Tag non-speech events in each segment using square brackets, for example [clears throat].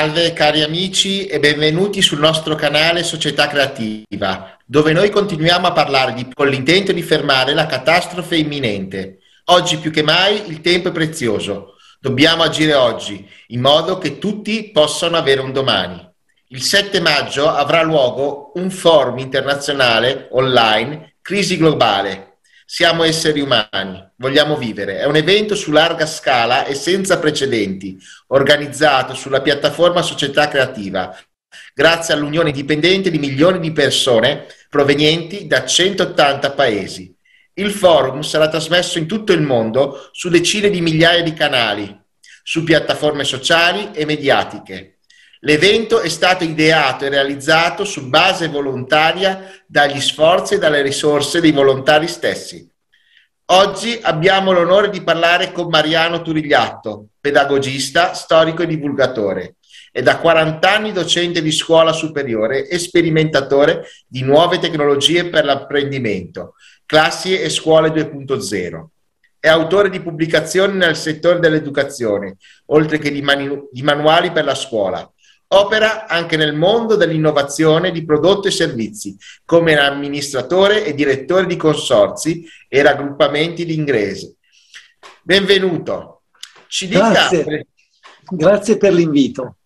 Salve cari amici e benvenuti sul nostro canale Società Creativa, dove noi continuiamo a parlare di, con l'intento di fermare la catastrofe imminente. Oggi più che mai il tempo è prezioso. Dobbiamo agire oggi, in modo che tutti possano avere un domani. Il 7 maggio avrà luogo un forum internazionale online Crisi Globale siamo esseri umani, vogliamo vivere. È un evento su larga scala e senza precedenti, organizzato sulla piattaforma Società Creativa, grazie all'unione indipendente di milioni di persone provenienti da 180 paesi. Il forum sarà trasmesso in tutto il mondo su decine di migliaia di canali, su piattaforme sociali e mediatiche. L'evento è stato ideato e realizzato su base volontaria dagli sforzi e dalle risorse dei volontari stessi. Oggi abbiamo l'onore di parlare con Mariano Turigliatto, pedagogista, storico e divulgatore. È da 40 anni docente di scuola superiore e sperimentatore di nuove tecnologie per l'apprendimento, classi e scuole 2.0. È autore di pubblicazioni nel settore dell'educazione, oltre che di, manu- di manuali per la scuola Opera anche nel mondo dell'innovazione di prodotti e servizi, come amministratore e direttore di consorzi e raggruppamenti di inglese. Benvenuto. Ci dica, Grazie. Grazie per l'invito.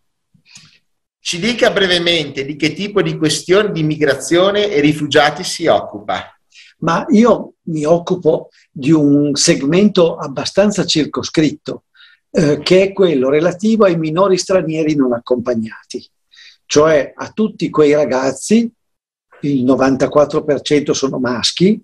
Ci dica brevemente di che tipo di questioni di immigrazione e rifugiati si occupa. Ma io mi occupo di un segmento abbastanza circoscritto, eh, che è quello relativo ai minori stranieri non accompagnati, cioè a tutti quei ragazzi, il 94% sono maschi,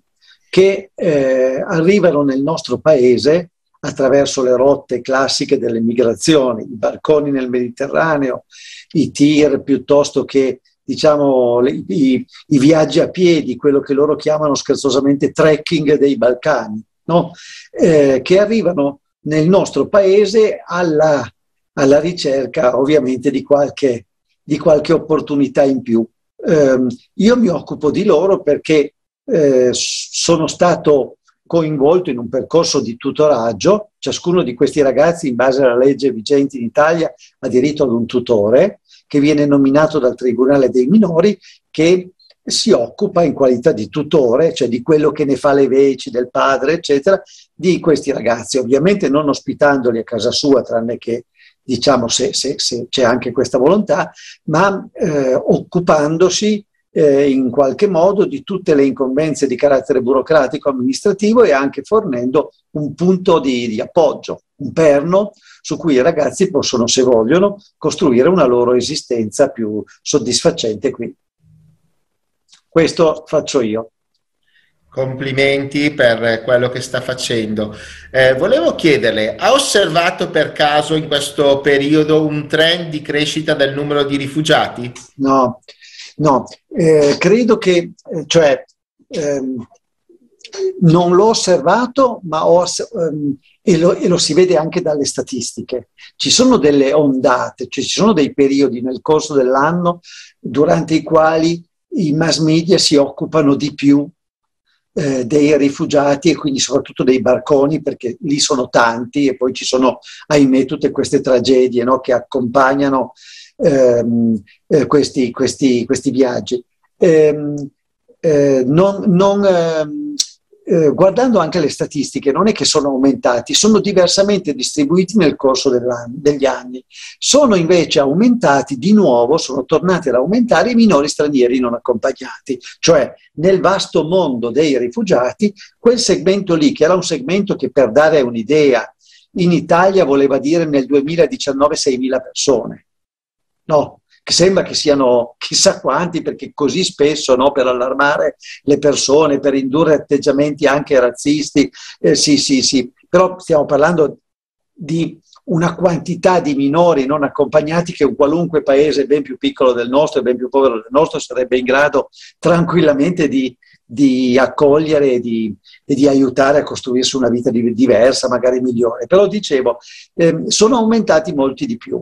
che eh, arrivano nel nostro paese attraverso le rotte classiche delle migrazioni, i barconi nel Mediterraneo, i tir piuttosto che diciamo, le, i, i, viaggi a piedi, quello che loro chiamano scherzosamente trekking dei Balcani, no? eh, che arrivano nel nostro paese alla, alla ricerca ovviamente di qualche, di qualche, opportunità in più. Eh, io mi occupo di loro perché eh, sono stato coinvolto in un percorso di tutoraggio, ciascuno di questi ragazzi in base alla legge vigente in Italia ha diritto ad un tutore che viene nominato dal Tribunale dei minori che si occupa in qualità di tutore, cioè di quello che ne fa le veci del padre, eccetera, di questi ragazzi, ovviamente non ospitandoli a casa sua, tranne che diciamo se, se, se c'è anche questa volontà, ma eh, occupandosi eh, in qualche modo di tutte le incombenze di carattere burocratico amministrativo e anche fornendo un punto di, di appoggio, un perno su cui i ragazzi possono, se vogliono, costruire una loro esistenza più soddisfacente qui. Questo faccio io. Complimenti per quello che sta facendo. Eh, volevo chiederle, ha osservato per caso in questo periodo un trend di crescita del numero di rifugiati? No, no, eh, credo che, eh, cioè, ehm, non l'ho osservato, ma ho, ehm, e, lo, e, lo, si vede anche dalle statistiche. Ci sono delle ondate, cioè ci sono dei periodi nel corso dell'anno durante i quali i mass media si occupano di più eh, dei rifugiati e quindi soprattutto dei barconi perché lì sono tanti e poi ci sono ahimè tutte queste tragedie no, che accompagnano ehm, eh, questi, questi, questi, viaggi. Ehm, eh, non, non, ehm, eh, guardando anche le statistiche, non è che sono aumentati, sono diversamente distribuiti nel corso degli anni. Sono invece aumentati di nuovo, sono tornati ad aumentare i minori stranieri non accompagnati, cioè nel vasto mondo dei rifugiati, quel segmento lì, che era un segmento che per dare un'idea, in Italia voleva dire nel 2019 6.000 persone. No, che sembra che siano chissà quanti, perché così spesso no, per allarmare le persone, per indurre atteggiamenti anche razzisti, eh, sì, sì, sì, però stiamo parlando di una quantità di minori non accompagnati che un qualunque paese ben più piccolo del nostro e ben più povero del nostro sarebbe in grado tranquillamente di, di accogliere e di, e di, aiutare a costruirsi una vita diversa, magari migliore. Però dicevo, eh, sono aumentati molti di più.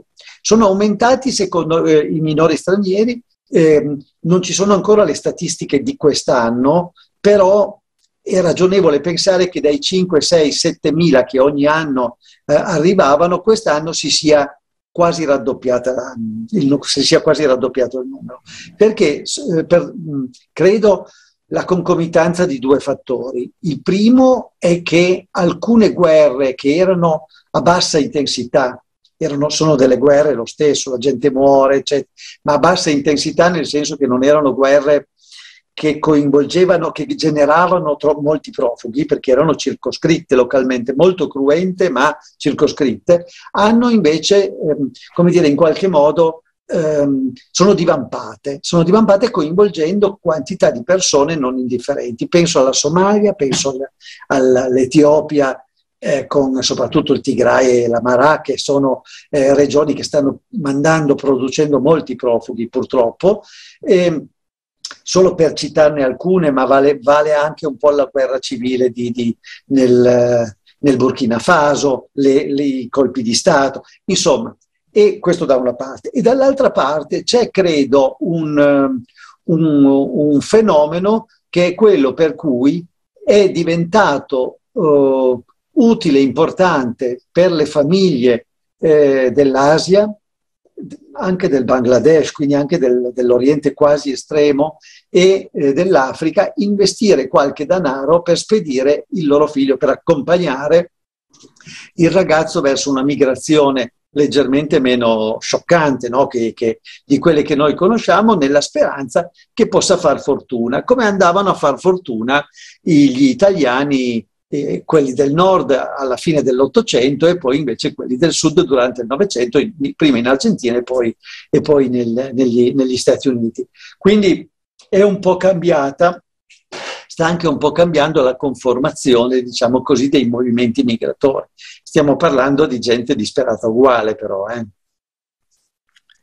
Sono aumentati secondo eh, i minori stranieri, eh, non ci sono ancora le statistiche di quest'anno, però è ragionevole pensare che dai 5, 6, 7 mila che ogni anno eh, arrivavano, quest'anno si sia quasi raddoppiata, il, si sia quasi raddoppiato il numero. Perché eh, per, credo la concomitanza di due fattori. Il primo è che alcune guerre che erano a bassa intensità, erano, sono delle guerre lo stesso, la gente muore, eccetera, ma a bassa intensità nel senso che non erano guerre che coinvolgevano, che generavano tro- molti profughi, perché erano circoscritte localmente, molto cruente, ma circoscritte, hanno invece, ehm, come dire, in qualche modo ehm, sono divampate, sono divampate coinvolgendo quantità di persone non indifferenti. Penso alla Somalia, penso all'Etiopia, eh, con soprattutto il Tigray e la Marà, che sono eh, regioni che stanno mandando, producendo molti profughi purtroppo. E, solo per citarne alcune, ma vale, vale, anche un po' la guerra civile di, di, nel, nel, Burkina Faso, i colpi di Stato, insomma, e questo da una parte. E dall'altra parte c'è, credo, un, un, un fenomeno che è quello per cui è diventato uh, utile, importante per le famiglie eh, dell'Asia, anche del Bangladesh, quindi anche del, dell'Oriente quasi estremo e eh, dell'Africa, investire qualche denaro per spedire il loro figlio, per accompagnare il ragazzo verso una migrazione leggermente meno scioccante no? che, che, di quelle che noi conosciamo, nella speranza che possa far fortuna, come andavano a far fortuna gli italiani eh, quelli del nord alla fine dell'Ottocento e poi invece quelli del sud durante il Novecento, prima in Argentina e poi, e poi nel, negli, negli Stati Uniti. Quindi è un po' cambiata, sta anche un po' cambiando la conformazione, diciamo così, dei movimenti migratori. Stiamo parlando di gente disperata uguale però. Eh.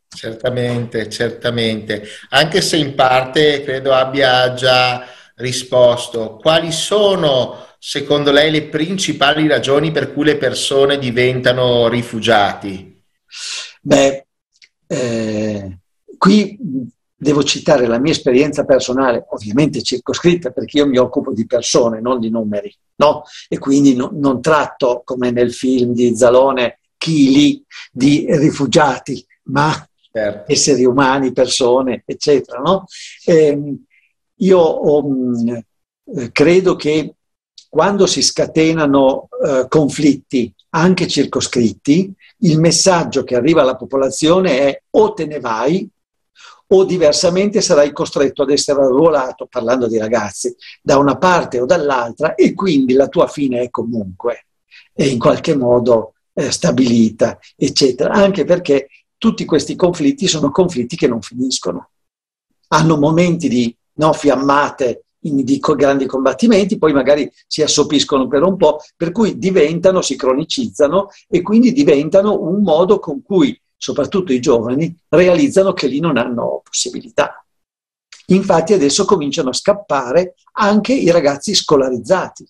Certamente, certamente, anche se in parte credo abbia già risposto. Quali sono secondo lei le principali ragioni per cui le persone diventano rifugiati? Beh, eh, qui devo citare la mia esperienza personale, ovviamente circoscritta perché io mi occupo di persone, non di numeri, no? E quindi no, non tratto, come nel film di Zalone, chili di rifugiati, ma certo. esseri umani, persone, eccetera, no? Eh, io mm, credo che quando si scatenano eh, conflitti anche circoscritti, il messaggio che arriva alla popolazione è o te ne vai o diversamente sarai costretto ad essere arruolato, parlando di ragazzi, da una parte o dall'altra e quindi la tua fine è comunque è in qualche modo eh, stabilita, eccetera. Anche perché tutti questi conflitti sono conflitti che non finiscono. Hanno momenti di no, fiammate di grandi combattimenti, poi magari si assopiscono per un po', per cui diventano, si cronicizzano e quindi diventano un modo con cui soprattutto i giovani realizzano che lì non hanno possibilità. Infatti adesso cominciano a scappare anche i ragazzi scolarizzati,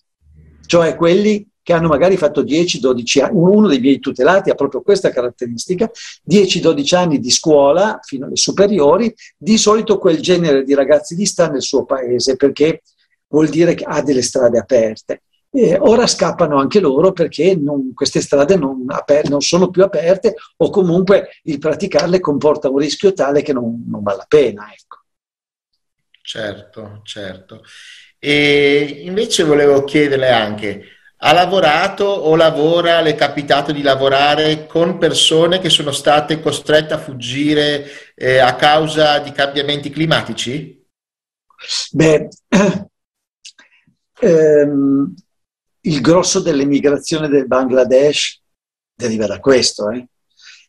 cioè quelli che hanno magari fatto 10-12 anni, uno dei miei tutelati ha proprio questa caratteristica, 10-12 anni di scuola fino alle superiori, di solito quel genere di ragazzi lì sta nel suo paese perché vuol dire che ha delle strade aperte. E ora scappano anche loro perché non, queste strade non, aper- non, sono più aperte o comunque il praticarle comporta un rischio tale che non, non vale la pena. Ecco. Certo, certo. E invece volevo chiederle anche, ha lavorato o lavora, le è capitato di lavorare con persone che sono state costrette a fuggire eh, a causa di cambiamenti climatici? Beh, [clears throat] ehm, il grosso dell'emigrazione del Bangladesh deriva da questo, eh?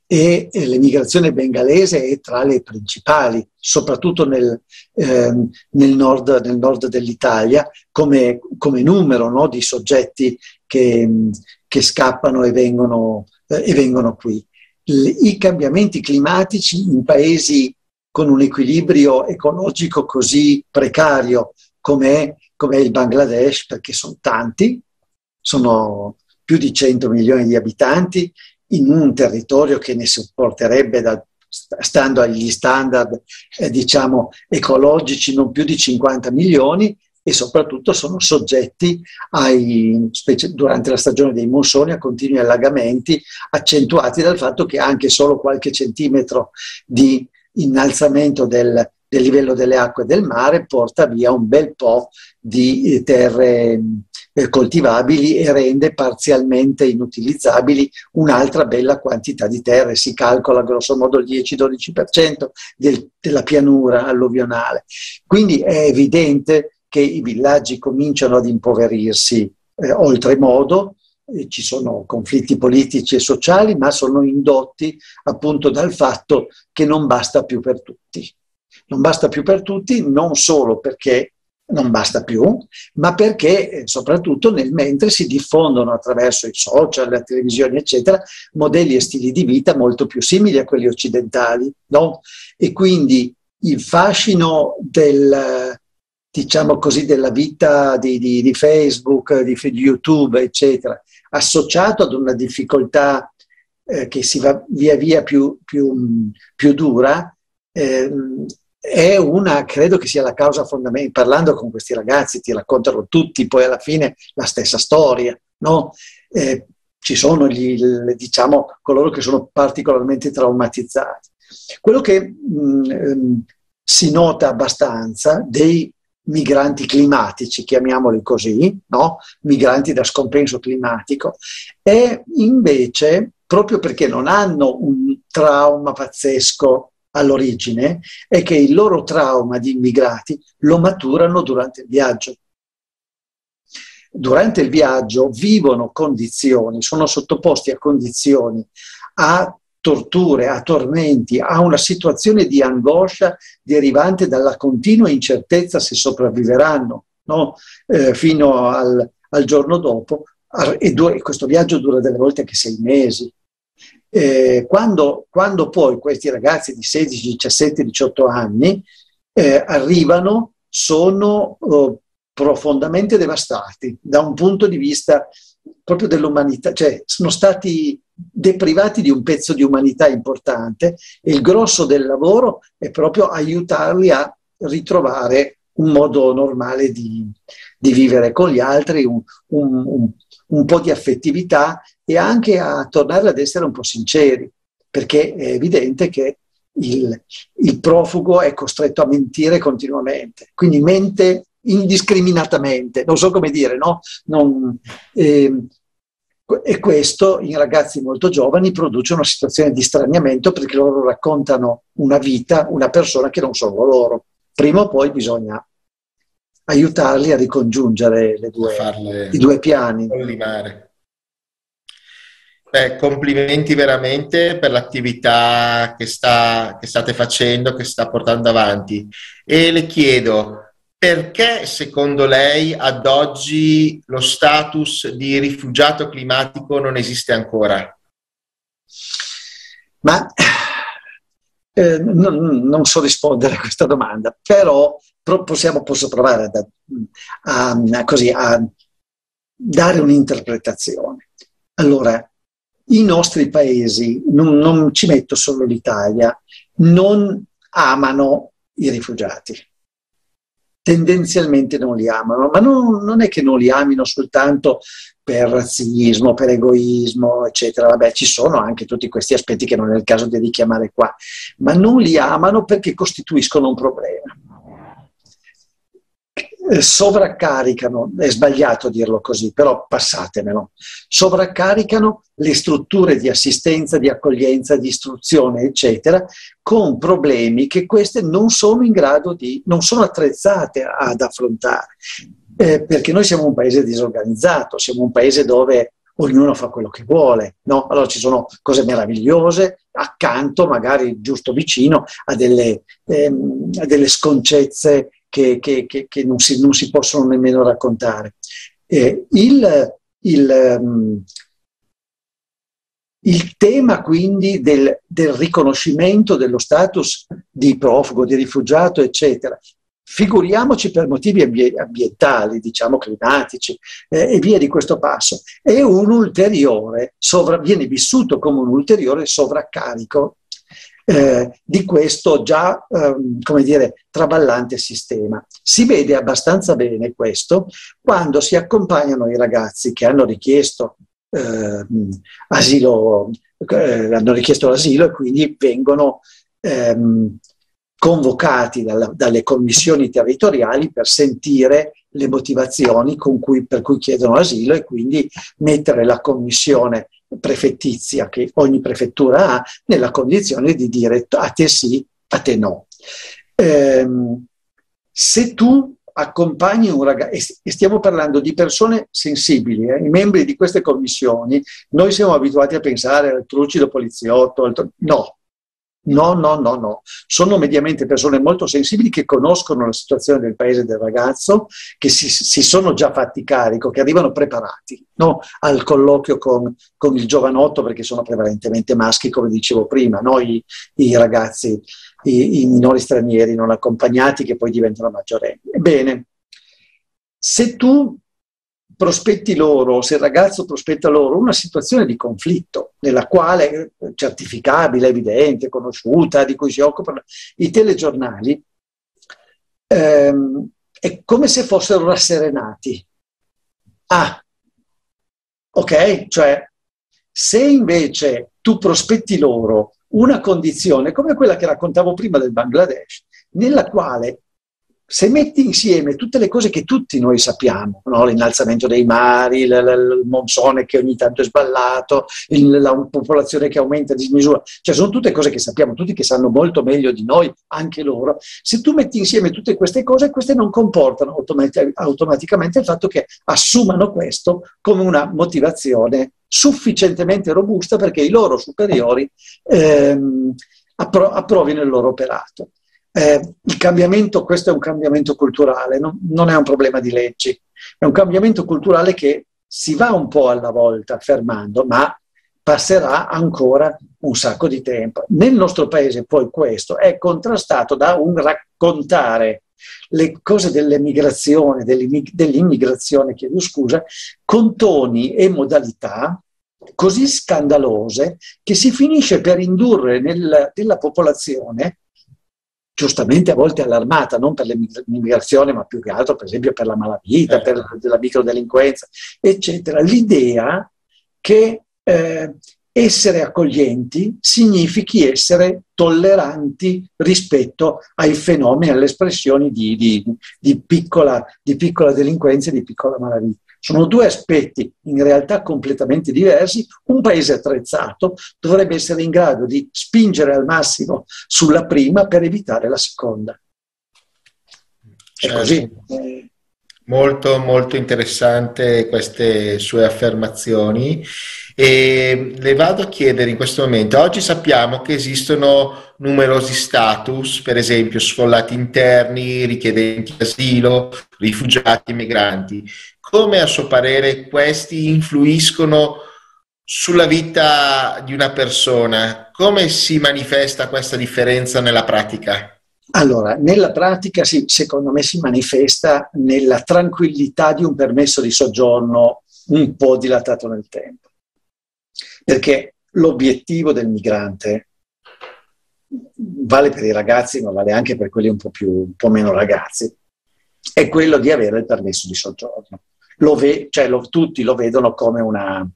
E l'emigrazione bengalese è tra le principali, soprattutto nel, eh, nel, nord, nel nord, dell'Italia, come, come numero no, di soggetti che, che scappano e vengono, eh, e vengono qui. I cambiamenti climatici in paesi con un equilibrio ecologico così precario come il Bangladesh, perché sono tanti, sono più di 100 milioni di abitanti, in un territorio che ne sopporterebbe, da, stando agli standard eh, diciamo, ecologici, non più di 50 milioni, e soprattutto sono soggetti ai, specie durante la stagione dei monsoni a continui allagamenti accentuati dal fatto che anche solo qualche centimetro di innalzamento del, del livello delle acque del mare porta via un bel po' di eh, terre eh, coltivabili e rende parzialmente inutilizzabili un'altra bella quantità di terre. Si calcola grosso modo il 10-12% del, della pianura alluvionale. Quindi è evidente che i villaggi cominciano ad impoverirsi eh, oltremodo, eh, ci sono conflitti politici e sociali, ma sono indotti appunto dal fatto che non basta più per tutti non basta più per tutti, non solo perché non basta più, ma perché eh, soprattutto nel mentre si diffondono attraverso i social, le televisioni, eccetera, modelli e stili di vita molto più simili a quelli occidentali, no? E quindi il fascino del, diciamo così, della vita di, di, di Facebook, di, di, YouTube, eccetera, associato ad una difficoltà eh, che si va via via più, più, più dura, è una, credo che sia la causa fondamentale, parlando con questi ragazzi ti raccontano tutti poi alla fine la stessa storia, no? Eh, ci sono gli, diciamo, coloro che sono particolarmente traumatizzati. Quello che mh, ehm, si nota abbastanza dei migranti climatici, chiamiamoli così, no? migranti da scompenso climatico, è invece proprio perché non hanno un trauma pazzesco all'origine è che il loro trauma di immigrati lo maturano durante il viaggio. Durante il viaggio vivono condizioni, sono sottoposti a condizioni, a torture, a tormenti, a una situazione di angoscia derivante dalla continua incertezza se sopravviveranno no? eh, fino al, al, giorno dopo. E, questo viaggio dura delle volte anche sei mesi, eh, quando, quando, poi questi ragazzi di 16, 17, 18 anni eh, arrivano, sono oh, profondamente devastati da un punto di vista proprio dell'umanità, cioè sono stati deprivati di un pezzo di umanità importante e il grosso del lavoro è proprio aiutarli a ritrovare un modo normale di, di vivere con gli altri, un, un, un, un po' di affettività e anche a tornare ad essere un po' sinceri, perché è evidente che il, il profugo è costretto a mentire continuamente, quindi mente indiscriminatamente, non so come dire, no? Non, eh, e questo in ragazzi molto giovani produce una situazione di straniamento perché loro raccontano una vita, una persona che non sono loro. Prima o poi bisogna aiutarli a ricongiungere due, i due piani. Beh, complimenti veramente per l'attività che, sta, che state facendo, che sta portando avanti. E le chiedo, perché secondo lei ad oggi lo status di rifugiato climatico non esiste ancora? Ma eh, non, non, so rispondere a questa domanda, però possiamo, posso provare a, a, a, così, a dare un'interpretazione. Allora, i nostri paesi, non, non ci metto solo l'Italia, non amano i rifugiati. Tendenzialmente non li amano, ma non, non, è che non li amino soltanto per razzismo, per egoismo, eccetera. Vabbè, ci sono anche tutti questi aspetti che non è il caso di richiamare qua, ma non li amano perché costituiscono un problema. Eh, sovraccaricano, è sbagliato dirlo così, però passatemelo, sovraccaricano le strutture di assistenza, di accoglienza, di istruzione, eccetera, con problemi che queste non sono in grado di, non sono attrezzate ad affrontare. Eh, perché noi siamo un paese disorganizzato, siamo un paese dove ognuno fa quello che vuole, no? Allora ci sono cose meravigliose, accanto, magari giusto vicino, a delle, ehm, a delle sconcezze che, che, che, che non, si, non, si, possono nemmeno raccontare. Eh, il, il, um, il, tema quindi del, del, riconoscimento dello status di profugo, di rifugiato, eccetera, figuriamoci per motivi ambientali, diciamo climatici eh, e via di questo passo, è un ulteriore, sovra, viene vissuto come un ulteriore sovraccarico eh, di questo già, eh, come dire, traballante sistema. Si vede abbastanza bene questo quando si accompagnano i ragazzi che hanno richiesto eh, asilo, eh, hanno richiesto l'asilo e quindi vengono ehm, convocati dalla, dalle commissioni territoriali per sentire le motivazioni cui, per cui chiedono asilo e quindi mettere la commissione prefettizia che ogni prefettura ha nella condizione di dire a te sì, a te no. Ehm, se tu accompagni un ragazzo, e stiamo parlando di persone sensibili, eh, i membri di queste commissioni, noi siamo abituati a pensare al trucido poliziotto, al, no, No, no, no, no. Sono mediamente persone molto sensibili che conoscono la situazione del paese del ragazzo, che si, si sono già fatti carico, che arrivano preparati no? al colloquio con, con, il giovanotto, perché sono prevalentemente maschi, come dicevo prima, no? I, i, ragazzi, i, i minori stranieri non accompagnati che poi diventano maggiorenni. Ebbene, se tu prospetti loro, se il ragazzo prospetta loro una situazione di conflitto nella quale, certificabile, evidente, conosciuta, di cui si occupano i telegiornali, ehm, è come se fossero rasserenati. Ah, ok? Cioè, se invece tu prospetti loro una condizione come quella che raccontavo prima del Bangladesh, nella quale se metti insieme tutte le cose che tutti noi sappiamo, no? l'innalzamento dei mari, l- l- il monsone che ogni tanto è sballato, il, la popolazione che aumenta di misura, cioè sono tutte cose che sappiamo, tutti che sanno molto meglio di noi, anche loro. Se tu metti insieme tutte queste cose, queste non comportano automat- automaticamente il fatto che assumano questo come una motivazione sufficientemente robusta perché i loro superiori ehm, appro- approvino il loro operato. Eh, il cambiamento, questo è un cambiamento culturale, no? non è un problema di leggi, è un cambiamento culturale che si va un po' alla volta affermando, ma passerà ancora un sacco di tempo. Nel nostro paese poi questo è contrastato da un raccontare le cose dell'emigrazione, dell'immigrazione, chiedo scusa, con toni e modalità così scandalose che si finisce per indurre nel, nella popolazione giustamente a volte allarmata, non per l'immigrazione, ma più che altro, per esempio, per la malavita, per certo. la microdelinquenza, eccetera. L'idea che eh, essere accoglienti significhi essere tolleranti rispetto ai fenomeni, alle espressioni di, di, di, piccola, di piccola delinquenza e di piccola malavita. Sono due aspetti in realtà completamente diversi. Un paese attrezzato dovrebbe essere in grado di spingere al massimo sulla prima per evitare la seconda. È certo. così. Molto, molto interessante queste sue affermazioni e le vado a chiedere in questo momento, oggi sappiamo che esistono numerosi status, per esempio sfollati interni, richiedenti asilo, rifugiati, migranti. Come a suo parere questi influiscono sulla vita di una persona? Come si manifesta questa differenza nella pratica? Allora, nella pratica sì, secondo me si manifesta nella tranquillità di un permesso di soggiorno un po' dilatato nel tempo perché l'obiettivo del migrante vale per i ragazzi, ma vale anche per quelli un po, più, un po meno ragazzi, è quello di avere il permesso di soggiorno. Lo ve, cioè lo, tutti lo vedono come una,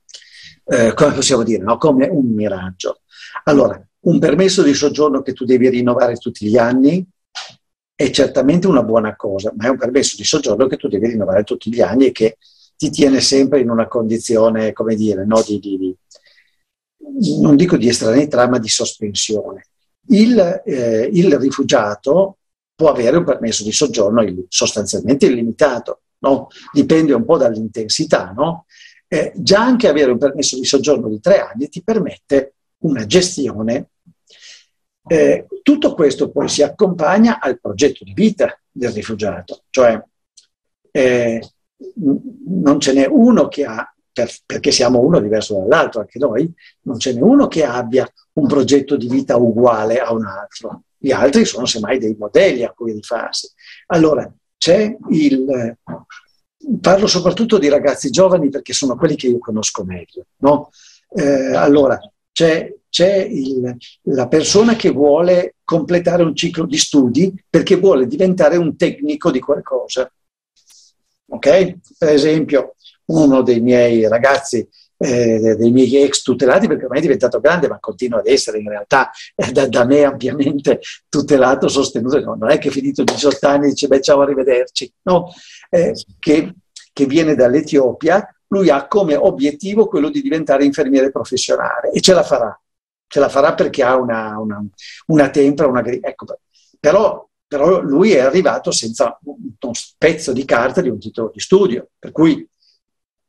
eh, come possiamo dire, no? come un miraggio. Allora, un permesso di soggiorno che tu devi rinnovare tutti gli anni è certamente una buona cosa, ma è un permesso di soggiorno che tu devi rinnovare tutti gli anni e che ti tiene sempre in una condizione, come dire, no? di, di, di non dico di estraneità, ma di sospensione. Il, eh, il, rifugiato può avere un permesso di soggiorno sostanzialmente illimitato, no? dipende un po' dall'intensità. No? Eh, già anche avere un permesso di soggiorno di tre anni ti permette una gestione. Eh, tutto questo poi si accompagna al progetto di vita del rifugiato, cioè eh, non ce n'è uno che ha per, perché siamo uno diverso dall'altro, anche noi, non ce n'è uno che abbia un progetto di vita uguale a un altro. Gli altri sono semmai dei modelli a cui rifarsi. Allora, c'è il... Parlo soprattutto di ragazzi giovani perché sono quelli che io conosco meglio. No? Eh, allora, c'è c'è il, la persona che vuole completare un ciclo di studi perché vuole diventare un tecnico di qualcosa. Ok? Per esempio, uno dei miei ragazzi eh, dei miei ex tutelati perché ormai è diventato grande ma continua ad essere in realtà eh, da, da, me ampiamente tutelato, sostenuto, no, non è che finito 18 anni dice beh ciao arrivederci, no, eh, che, che viene dall'Etiopia, lui ha come obiettivo quello di diventare infermiere professionale e ce la farà, ce la farà perché ha una, una, una tempra, una... Ecco, però però lui è arrivato senza un pezzo di carta di un titolo di studio, per cui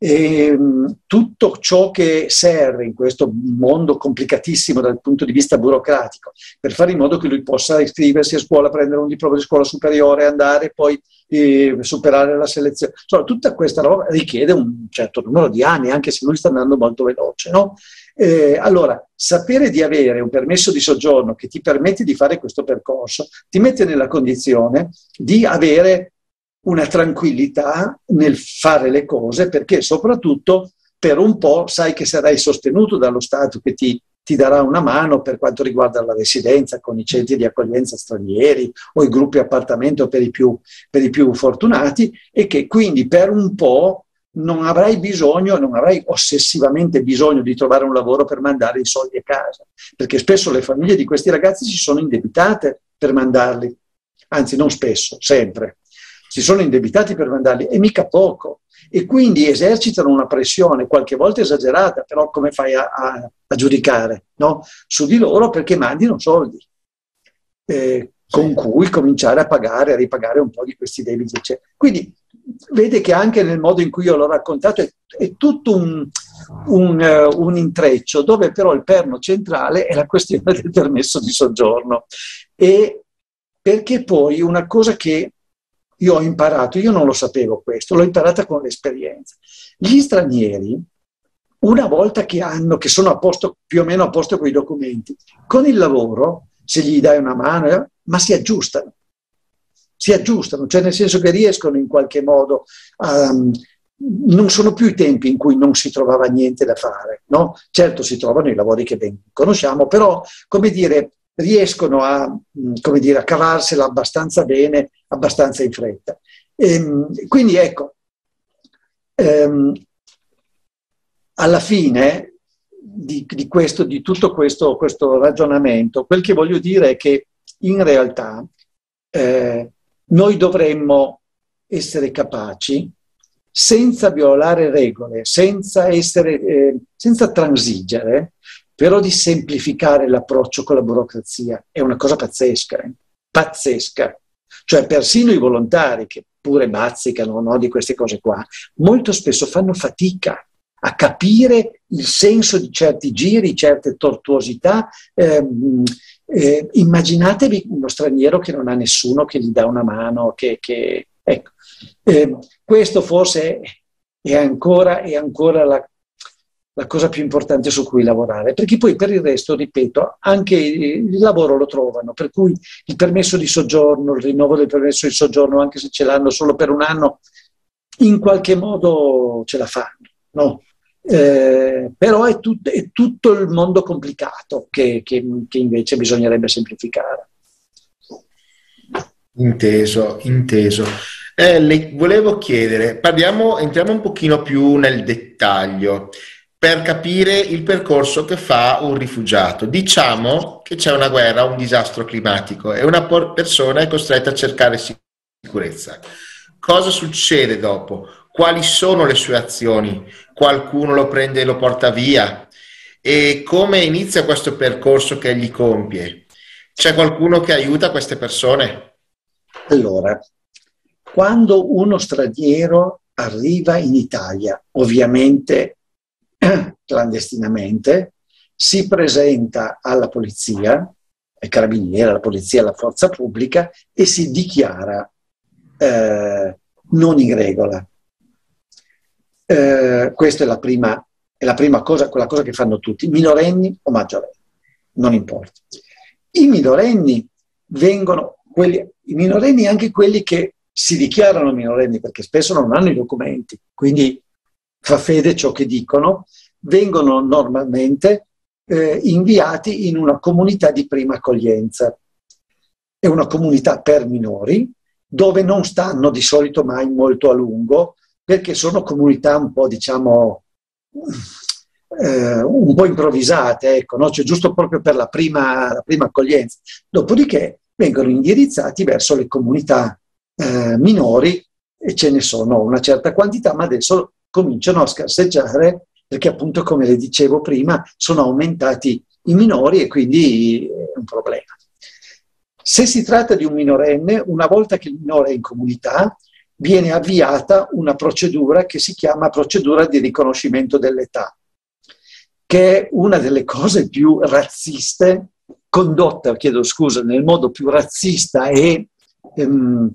e, ehm, tutto ciò che serve in questo mondo complicatissimo dal punto di vista burocratico per fare in modo che lui possa iscriversi a scuola, prendere un diploma di scuola superiore, andare poi eh, superare la selezione. Insomma, tutta questa roba richiede un certo numero di anni, anche se lui sta andando molto veloce. No? Eh, allora, sapere di avere un permesso di soggiorno che ti permette di fare questo percorso ti mette nella condizione di avere una tranquillità nel fare le cose perché soprattutto per un po' sai che sarai sostenuto dallo Stato che ti, ti darà una mano per quanto riguarda la residenza con i centri di accoglienza stranieri o i gruppi appartamento per i più, per i più fortunati e che quindi per un po' non avrai bisogno, non avrai ossessivamente bisogno di trovare un lavoro per mandare i soldi a casa, perché spesso le famiglie di questi ragazzi si sono indebitate per mandarli, anzi non spesso, sempre si sono indebitati per mandarli e mica poco. E quindi esercitano una pressione, qualche volta esagerata, però come fai a, a, a giudicare no? su di loro perché mandino soldi eh, con cui cominciare a pagare, a ripagare un po' di questi debiti. Eccetera. Quindi vede che anche nel modo in cui io l'ho raccontato è, è tutto un, un, uh, un, intreccio dove però il perno centrale è la questione [laughs] del permesso di soggiorno. E perché poi una cosa che io ho imparato, io non lo sapevo questo, l'ho imparata con l'esperienza. Gli stranieri, una volta che hanno, che sono a posto, più o meno a posto con i documenti, con il lavoro, se gli dai una mano, eh, ma si aggiustano. Si aggiustano, cioè nel senso che riescono in qualche modo a, non sono più i tempi in cui non si trovava niente da fare, no? Certo si trovano i lavori che ben conosciamo, però, come dire, riescono a, come dire, a cavarsela abbastanza bene, abbastanza in fretta. E, ehm, quindi ecco, ehm, alla fine di, di, questo, di tutto questo, questo, ragionamento, quel che voglio dire è che in realtà eh, noi dovremmo essere capaci, senza violare regole, senza, essere, eh, senza transigere, però di semplificare l'approccio con la burocrazia è una cosa pazzesca, eh? pazzesca. Cioè persino i volontari che pure bazzicano no, di queste cose qua, molto spesso fanno fatica a capire il senso di certi giri, certe tortuosità. Eh, eh, immaginatevi uno straniero che non ha nessuno che gli dà una mano, che, che ecco. eh, questo forse è ancora, è ancora la, la cosa più importante su cui lavorare, perché poi per il resto, ripeto, anche il lavoro lo trovano, per cui il permesso di soggiorno, il rinnovo del permesso di soggiorno, anche se ce l'hanno solo per un anno, in qualche modo ce la fanno, no? eh, però è, tut- è, tutto il mondo complicato che, che, che invece bisognerebbe semplificare. Inteso, inteso. Eh, le volevo chiedere, parliamo, entriamo un pochino più nel dettaglio per capire il percorso che fa un rifugiato. Diciamo che c'è una guerra, un disastro climatico e una persona è costretta a cercare sicurezza. Cosa succede dopo? Quali sono le sue azioni? Qualcuno lo prende e lo porta via? E come inizia questo percorso che egli compie? C'è qualcuno che aiuta queste persone? Allora, quando uno straniero arriva in Italia, ovviamente [clears throat] clandestinamente, si presenta alla polizia, ai carabinieri, alla polizia, alla forza pubblica e si dichiara eh, non in regola. Eh, questa è la, prima, è la prima cosa, quella cosa che fanno tutti, minorenni o maggiorenni, non importa. I minorenni vengono, quelli, i minorenni anche quelli che si dichiarano minorenni perché spesso non hanno i documenti, quindi fa fede ciò che dicono, vengono normalmente eh, inviati in una comunità di prima accoglienza. È una comunità per minori dove non stanno di solito mai molto a lungo perché sono comunità un po' diciamo eh, un po' improvvisate, ecco, no? cioè giusto proprio per la prima, la prima, accoglienza. Dopodiché vengono indirizzati verso le comunità eh, minori e ce ne sono una certa quantità, ma adesso cominciano a scarseggiare perché appunto, come le dicevo prima, sono aumentati i minori e quindi è un problema. Se si tratta di un minorenne, una volta che il minore è in comunità, viene avviata una procedura che si chiama procedura di riconoscimento dell'età che è una delle cose più razziste, condotta, chiedo scusa, nel modo più razzista e, ehm,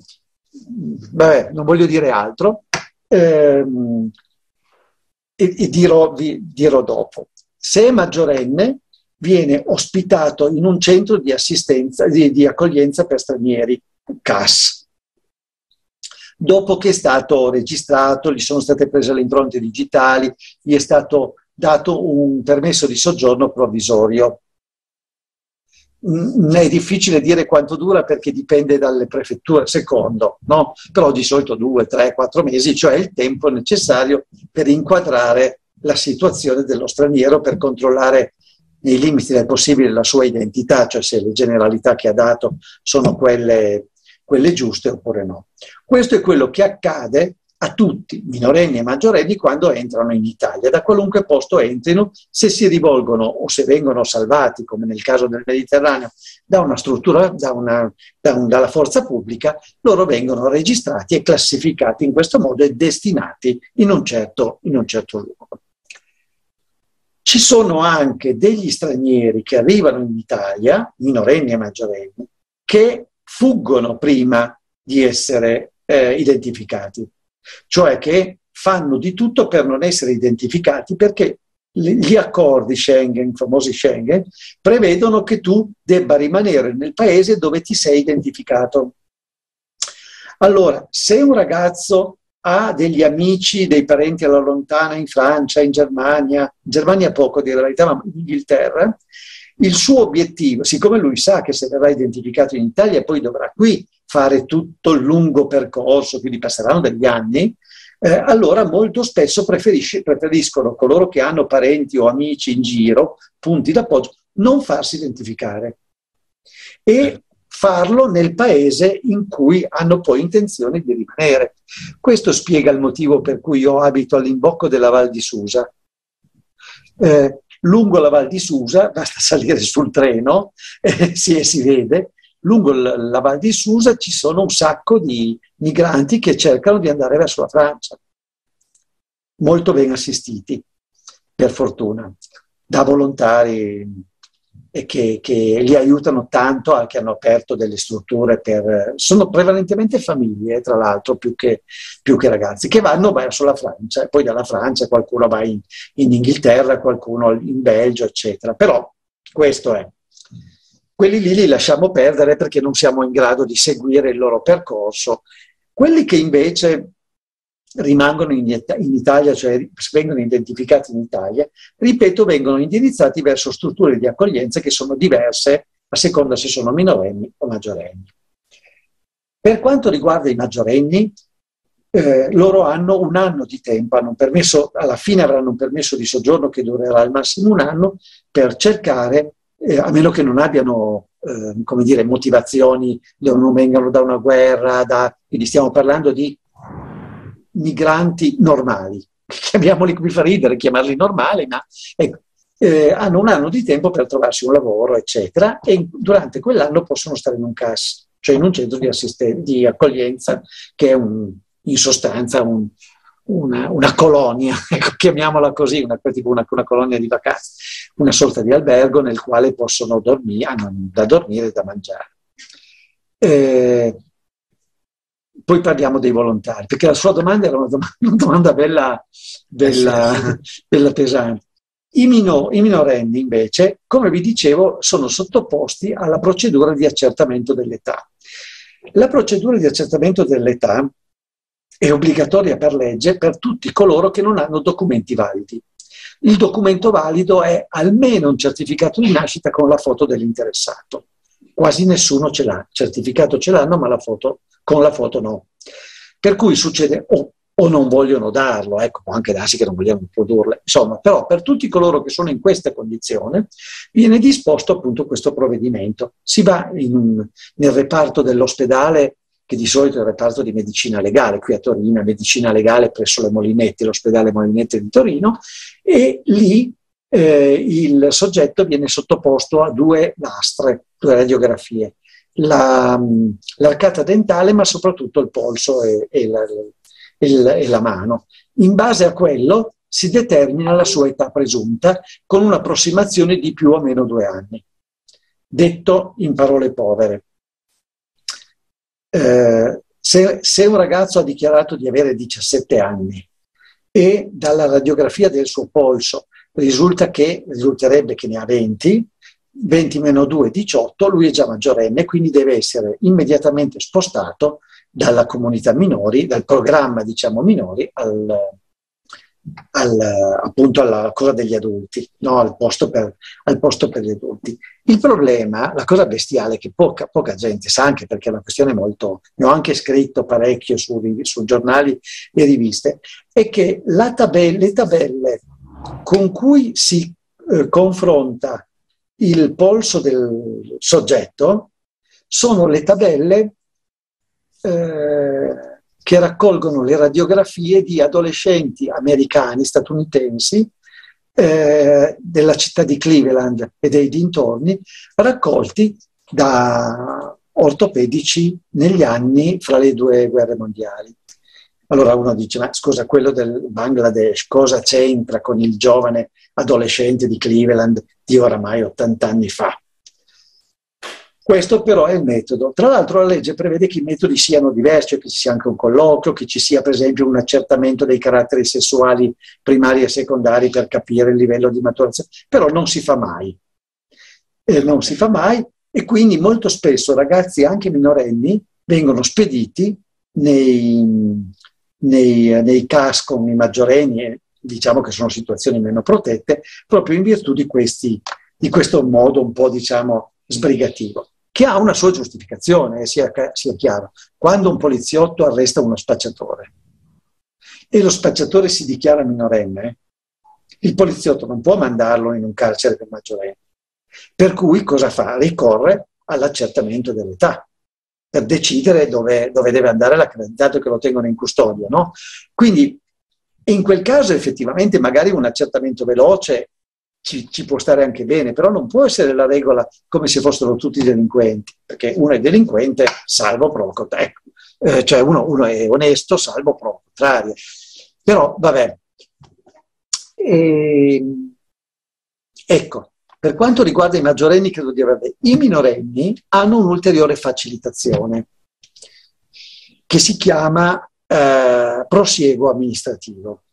vabbè, non voglio dire altro, ehm, e, e dirò, vi, dirò dopo. Se è maggiorenne, viene ospitato in un centro di assistenza, di, di accoglienza per stranieri, CAS. Dopo che è stato registrato, gli sono state prese le impronte digitali, gli è stato dato un permesso di soggiorno provvisorio. È difficile dire quanto dura perché dipende dalle prefetture, secondo, no? però di solito due, tre, quattro mesi, cioè il tempo necessario per inquadrare la situazione dello straniero, per controllare nei limiti del possibile la sua identità, cioè se le generalità che ha dato sono quelle, quelle giuste oppure no. Questo è quello che accade a tutti, minorenni e maggiorenni, quando entrano in Italia, da qualunque posto entrino, se si rivolgono o se vengono salvati, come nel caso del Mediterraneo, da una struttura, da una, da un, dalla forza pubblica, loro vengono registrati e classificati in questo modo e destinati in un certo, in un certo luogo. Ci sono anche degli stranieri che arrivano in Italia, minorenni e maggiorenni, che fuggono prima di essere eh, identificati cioè che fanno di tutto per non essere identificati perché gli accordi Schengen, i famosi Schengen, prevedono che tu debba rimanere nel paese dove ti sei identificato. Allora, se un ragazzo ha degli amici, dei parenti alla lontana in Francia, in Germania, in Germania poco dire la verità, ma in Inghilterra, il suo obiettivo, siccome lui sa che se verrà identificato in Italia poi dovrà qui fare tutto il lungo percorso, quindi passeranno degli anni, eh, allora molto spesso preferiscono coloro che hanno parenti o amici in giro, punti d'appoggio, non farsi identificare e farlo nel paese in cui hanno poi intenzione di rimanere. Questo spiega il motivo per cui io abito all'imbocco della Val di Susa. Eh, lungo la Val di Susa, basta salire sul treno, [laughs] eh, si, si vede, lungo la Val di Susa ci sono un sacco di migranti che cercano di andare verso la Francia, molto ben assistiti, per fortuna, da volontari che, che li aiutano tanto, che hanno aperto delle strutture per... sono prevalentemente famiglie, tra l'altro, più che, più che ragazzi, che vanno verso la Francia, e poi dalla Francia qualcuno va in, in Inghilterra, qualcuno in Belgio, eccetera. Però questo è quelli lì li lasciamo perdere perché non siamo in grado di seguire il loro percorso. Quelli che invece rimangono in, Italia, cioè vengono identificati in Italia, ripeto, vengono indirizzati verso strutture di accoglienza che sono diverse a seconda se sono minorenni o maggiorenni. Per quanto riguarda i maggiorenni, eh, loro hanno un anno di tempo, permesso, alla fine avranno un permesso di soggiorno che durerà al massimo un anno per cercare eh, a meno che non abbiano eh, come dire, motivazioni non vengano da una guerra, da, quindi stiamo parlando di migranti normali, [laughs] chiamiamoli qui fa ridere, chiamarli normali, ma ecco, eh, hanno un anno di tempo per trovarsi un lavoro, eccetera, e durante quell'anno possono stare in un CAS, cioè in un centro di, assisten- di accoglienza che è un, in sostanza un, una, una, colonia, [laughs] ecco, chiamiamola così, una, tipo una, una, colonia di vacanze, una sorta di albergo nel quale possono dormire, hanno da dormire e da mangiare. Eh, poi parliamo dei volontari, perché la sua domanda era una domanda, [laughs] una domanda bella, bella, [laughs] bella, pesante. I, mino, I minorenni invece, come vi dicevo, sono sottoposti alla procedura di accertamento dell'età. La procedura di accertamento dell'età è obbligatoria per legge per tutti coloro che non hanno documenti validi. Il documento valido è almeno un certificato di nascita con la foto dell'interessato. Quasi nessuno ce l'ha, certificato ce l'hanno, ma la foto, con la foto no. Per cui succede o, o non vogliono darlo, ecco, può anche darsi che non vogliano produrle. Insomma, però per tutti coloro che sono in questa condizione viene disposto appunto questo provvedimento. Si va in, nel reparto dell'ospedale che di solito è il reparto di medicina legale, qui a Torino, medicina legale presso le Molinetti, l'ospedale Molinetti di Torino, e lì eh, il soggetto viene sottoposto a due lastre, due radiografie, la, l'arcata dentale, ma soprattutto il polso e, e, la, e, e la mano. In base a quello si determina la sua età presunta con un'approssimazione di più o meno due anni. Detto in parole povere, eh, se, se, un ragazzo ha dichiarato di avere 17 anni e dalla radiografia del suo polso risulta che, risulterebbe che ne ha 20, 20 meno 2, 18, lui è già maggiorenne, quindi deve essere immediatamente spostato dalla comunità minori, dal programma diciamo minori al, al, appunto alla cosa degli adulti, no? al, posto per, al, posto per, gli adulti. Il problema, la cosa bestiale che poca, poca, gente sa, anche perché è una questione molto, ne ho anche scritto parecchio su, su giornali e riviste, è che tabella, le tabelle con cui si eh, confronta il polso del soggetto sono le tabelle eh, che raccolgono le radiografie di adolescenti americani, statunitensi, eh, della città di Cleveland e dei dintorni, raccolti da ortopedici negli anni fra le due guerre mondiali. Allora uno dice, ma scusa, quello del Bangladesh cosa c'entra con il giovane adolescente di Cleveland di oramai 80 anni fa? Questo però è il metodo. Tra l'altro la legge prevede che i metodi siano diversi, cioè che ci sia anche un colloquio, che ci sia per esempio un accertamento dei caratteri sessuali primari e secondari per capire il livello di maturazione, però non si fa mai. Eh, non si fa mai e quindi molto spesso ragazzi anche minorenni vengono spediti nei, nei, nei CAS con i maggiorenni, diciamo che sono situazioni meno protette, proprio in virtù di, questi, di questo modo un po' diciamo sbrigativo che ha una sua giustificazione, sia, sia chiaro. Quando un poliziotto arresta uno spacciatore e lo spacciatore si dichiara minorenne, il poliziotto non può mandarlo in un carcere per maggiorenni. Per cui cosa fa? Ricorre all'accertamento dell'età per decidere dove, dove deve andare l'accreditato che lo tengono in custodia. No? Quindi in quel caso effettivamente magari un accertamento veloce ci, ci, può stare anche bene, però non può essere la regola come se fossero tutti delinquenti, perché uno è delinquente salvo pro ecco. eh, cioè uno, uno, è onesto salvo pro contrario. Però vabbè. E, ehm, ecco, per quanto riguarda i maggiorenni, credo di aver detto, i minorenni hanno un'ulteriore facilitazione che si chiama eh, prosieguo amministrativo.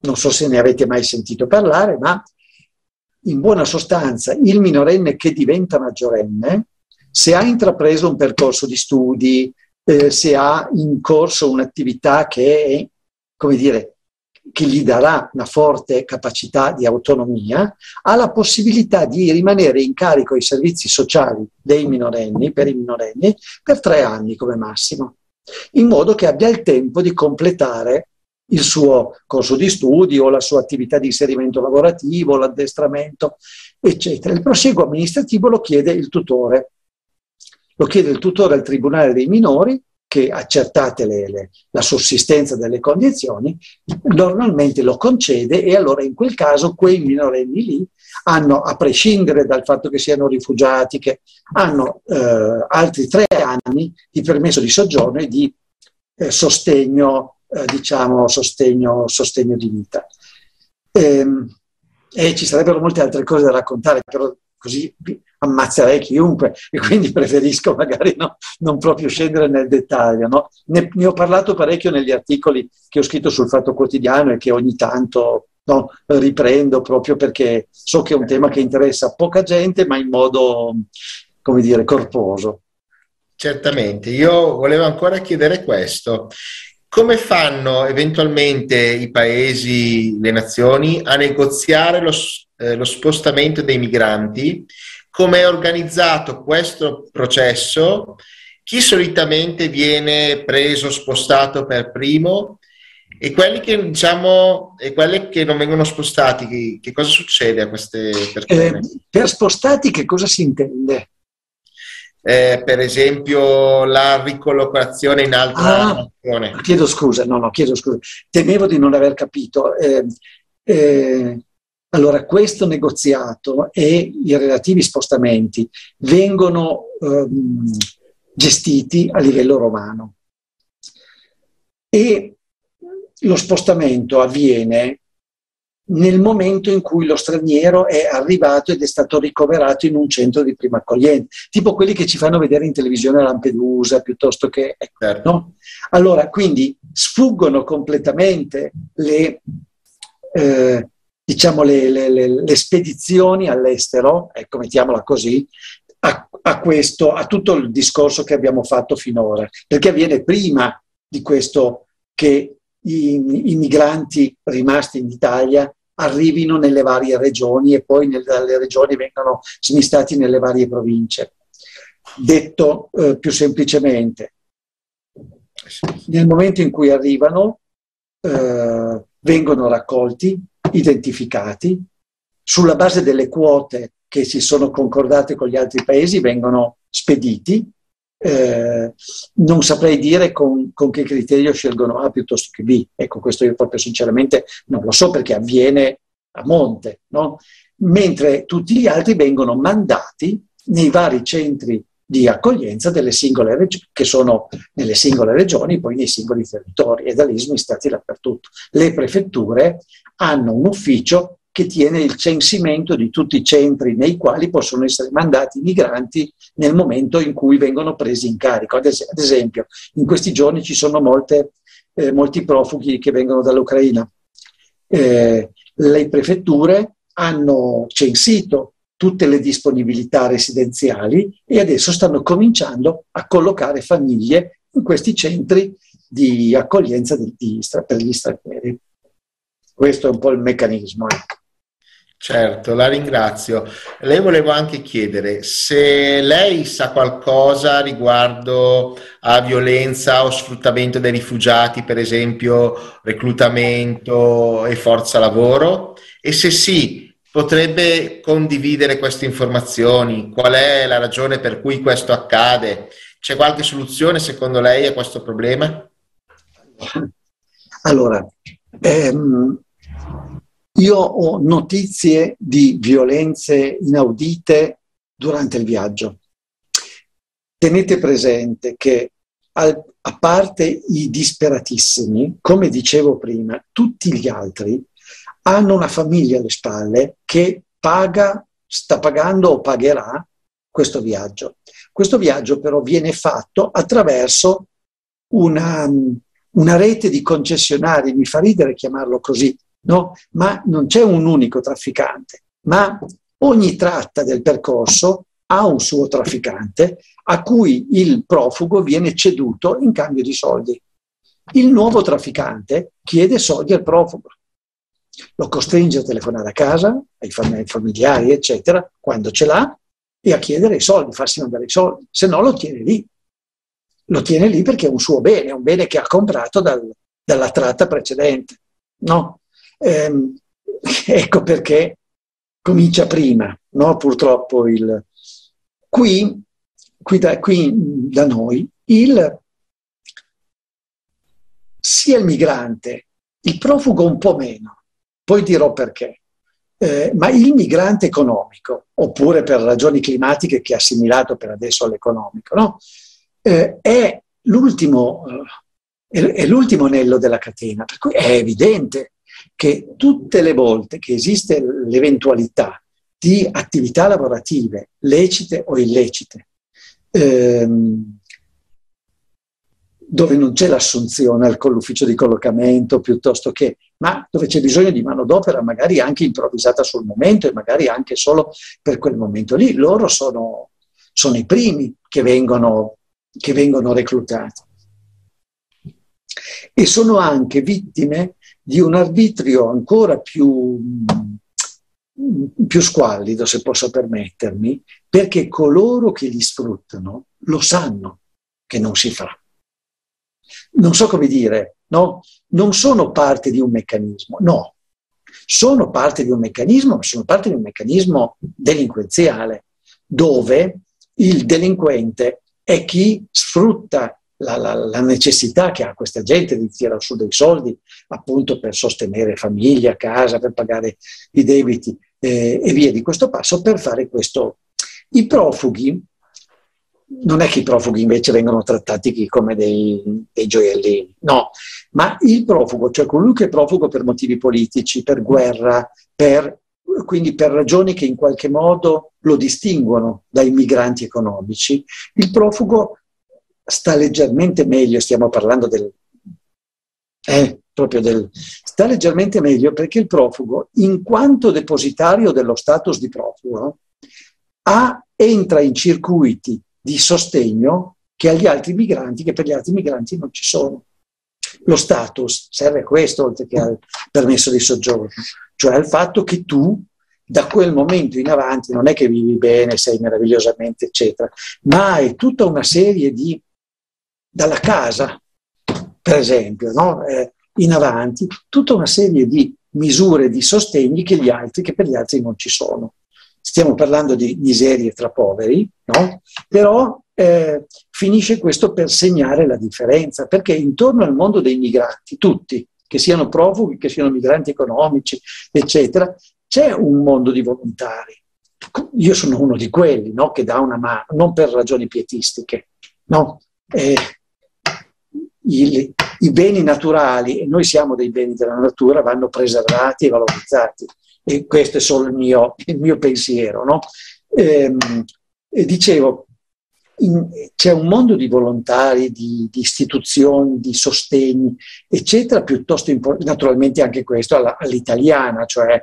Non so se ne avete mai sentito parlare, ma in buona sostanza il minorenne che diventa maggiorenne, se ha intrapreso un percorso di studi, eh, se ha in corso un'attività che è, come dire, che gli darà una forte capacità di autonomia, ha la possibilità di rimanere in carico ai servizi sociali dei minorenni, per i minorenni, per tre anni come massimo, in modo che abbia il tempo di completare il suo corso di studi o la sua attività di inserimento lavorativo, l'addestramento, eccetera. Il prosieguo amministrativo lo chiede il tutore. Lo chiede il tutore al Tribunale dei minori che accertate le, le, la sussistenza delle condizioni, normalmente lo concede e allora in quel caso quei minorenni lì hanno, a prescindere dal fatto che siano rifugiati, che hanno eh, altri tre anni di permesso di soggiorno e di eh, sostegno eh, diciamo, sostegno, sostegno, di vita. E, ehm, e ci sarebbero molte altre cose da raccontare, però così ammazzerei chiunque e quindi [laughs] preferisco magari no, non proprio scendere nel dettaglio. No? Ne, ne, ho parlato parecchio negli articoli che ho scritto sul Fatto Quotidiano e che ogni tanto no, riprendo proprio perché so che è un tema che interessa poca gente ma in modo, come dire, corposo. Certamente, io volevo ancora chiedere questo. Come fanno eventualmente i paesi, le nazioni, a negoziare lo, eh, lo spostamento dei migranti? Come è organizzato questo processo? Chi solitamente viene preso, spostato per primo? E quelli che diciamo, e quelli che non vengono spostati, che, che cosa succede a queste persone? Eh, per spostati che cosa si intende? Eh, per esempio la ricollocazione in altra ah, nazione. Chiedo scusa, no, no, chiedo scusa. Temevo di non aver capito. Eh, eh, allora, questo negoziato e i relativi spostamenti vengono ehm, gestiti a livello romano e lo spostamento avviene nel momento in cui lo straniero è arrivato ed è stato ricoverato in un centro di prima accoglienza, tipo quelli che ci fanno vedere in televisione a Lampedusa piuttosto che... Ecco, certo. no? Allora, quindi sfuggono completamente le, eh, diciamo le, le, le, spedizioni all'estero, ecco, mettiamola così, a, a, questo, a tutto il discorso che abbiamo fatto finora, perché avviene prima di questo che i, i migranti rimasti in Italia arrivino nelle varie regioni e poi dalle regioni vengano smistati nelle varie province. Detto eh, più semplicemente, nel momento in cui arrivano, eh, vengono raccolti, identificati, sulla base delle quote che si sono concordate con gli altri paesi vengono spediti eh, non saprei dire con, con, che criterio scelgono A piuttosto che B. Ecco, questo io proprio sinceramente non lo so perché avviene a monte, no? mentre tutti gli altri vengono mandati nei vari centri di accoglienza delle singole regioni, che sono nelle singole regioni, poi nei singoli territori e da lì smistati dappertutto. Le prefetture hanno un ufficio che tiene il censimento di tutti i centri nei quali possono essere mandati i migranti nel momento in cui vengono presi in carico. Ad, esempio, in questi giorni ci sono molte, eh, molti profughi che vengono dall'Ucraina. Eh, le prefetture hanno censito tutte le disponibilità residenziali e adesso stanno cominciando a collocare famiglie in questi centri di accoglienza di, di, per gli stranieri. Questo è un po' il meccanismo. Ecco. Certo, la ringrazio. Lei volevo anche chiedere se lei sa qualcosa riguardo a violenza o sfruttamento dei rifugiati, per esempio reclutamento e forza lavoro, e se sì, potrebbe condividere queste informazioni. Qual è la ragione per cui questo accade? C'è qualche soluzione secondo lei a questo problema? Allora, ehm, io ho notizie di violenze inaudite durante il viaggio. Tenete presente che a parte i disperatissimi, come dicevo prima, tutti gli altri hanno una famiglia alle spalle che paga, sta pagando o pagherà questo viaggio. Questo viaggio però viene fatto attraverso una, una rete di concessionari, mi fa ridere chiamarlo così, no? ma non c'è un unico trafficante, ma ogni tratta del percorso ha un suo trafficante a cui il profugo viene ceduto in cambio di soldi. Il nuovo trafficante chiede soldi al profugo, lo costringe a telefonare a casa, ai familiari, eccetera, quando ce l'ha, e a chiedere i soldi, farsi mandare i soldi, se no lo tiene lì. Lo tiene lì perché è un suo bene, è un bene che ha comprato dal, dalla tratta precedente. No? Eh, [laughs] ecco perché comincia prima, no? purtroppo il... Qui, qui, da, qui da noi il, sia il migrante, il profugo un po' meno, poi dirò perché, eh, ma il migrante economico, oppure per ragioni climatiche che è assimilato per adesso all'economico, no? eh, è, l'ultimo, eh, è l'ultimo anello della catena, per cui è evidente che tutte le volte che esiste l'eventualità di attività lavorative, lecite o illecite, ehm, dove non c'è l'assunzione con l'ufficio di collocamento piuttosto che, ma dove c'è bisogno di manodopera magari anche improvvisata sul momento e magari anche solo per quel momento lì, loro sono, sono i primi che vengono, che vengono reclutati. e sono anche vittime di un arbitrio ancora più, più squallido, se posso permettermi, perché coloro che li sfruttano lo sanno che non si fa. Non so come dire, no? Non sono parte di un meccanismo, no. Sono parte di un meccanismo, ma sono parte di un meccanismo delinquenziale, dove il delinquente è chi sfrutta la, la, la, necessità che ha questa gente di tirare su dei soldi appunto per sostenere famiglia, casa, per pagare i debiti eh, e via di questo passo per fare questo. I profughi, non è che i profughi invece vengono trattati come dei, dei gioiellini, no, ma il profugo, cioè colui che è profugo per motivi politici, per guerra, per, quindi per ragioni che in qualche modo lo distinguono dai migranti economici, il profugo sta leggermente meglio, stiamo parlando del... Eh, proprio del... sta leggermente meglio perché il profugo, in quanto depositario dello status di profugo, ha, entra in circuiti di sostegno che agli altri migranti, che per gli altri migranti non ci sono. Lo status serve a questo oltre che al permesso di soggiorno, cioè al fatto che tu da quel momento in avanti non è che vivi bene, sei meravigliosamente, eccetera, ma hai tutta una serie di dalla casa, per esempio, no? eh, in avanti, tutta una serie di misure di sostegni che, gli altri, che per gli altri non ci sono. Stiamo parlando di miserie tra poveri, no? però eh, finisce questo per segnare la differenza, perché intorno al mondo dei migranti, tutti, che siano profughi, che siano migranti economici, eccetera, c'è un mondo di volontari. Io sono uno di quelli no? che dà una mano, non per ragioni pietistiche, no? Eh, i, i beni naturali, e noi siamo dei beni della natura, vanno preservati e valorizzati. E questo è solo il mio, il mio pensiero. No? Ehm, e dicevo, in, c'è un mondo di volontari, di, di, istituzioni, di sostegni, eccetera, piuttosto importante, naturalmente anche questo alla, all'italiana, cioè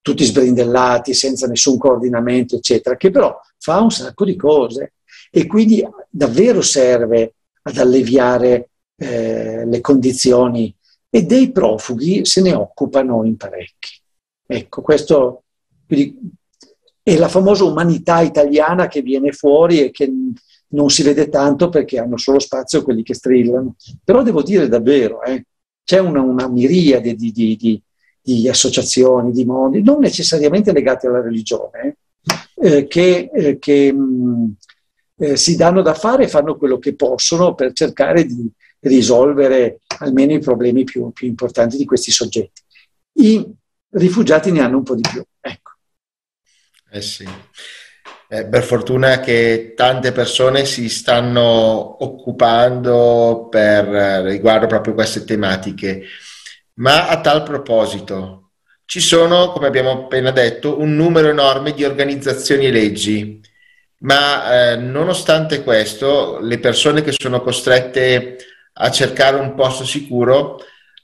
tutti sbrindellati, senza nessun coordinamento, eccetera, che però fa un sacco di cose e quindi davvero serve ad alleviare eh, le condizioni e dei profughi se ne occupano in parecchi. Ecco, questo è la famosa umanità italiana che viene fuori e che non si vede tanto perché hanno solo spazio quelli che strillano. Però devo dire davvero, eh, c'è una, una miriade di, di, di, di, associazioni, di mondi, non necessariamente legate alla religione, eh, che, eh, che mh, eh, si danno da fare e fanno quello che possono per cercare di, risolvere almeno i problemi più, più importanti di questi soggetti. I rifugiati ne hanno un po' di più. Ecco. Eh sì. Eh, per fortuna che tante persone si stanno occupando per eh, riguardo proprio queste tematiche. Ma a tal proposito, ci sono, come abbiamo appena detto, un numero enorme di organizzazioni e leggi, ma eh, nonostante questo, le persone che sono costrette a cercare un posto sicuro,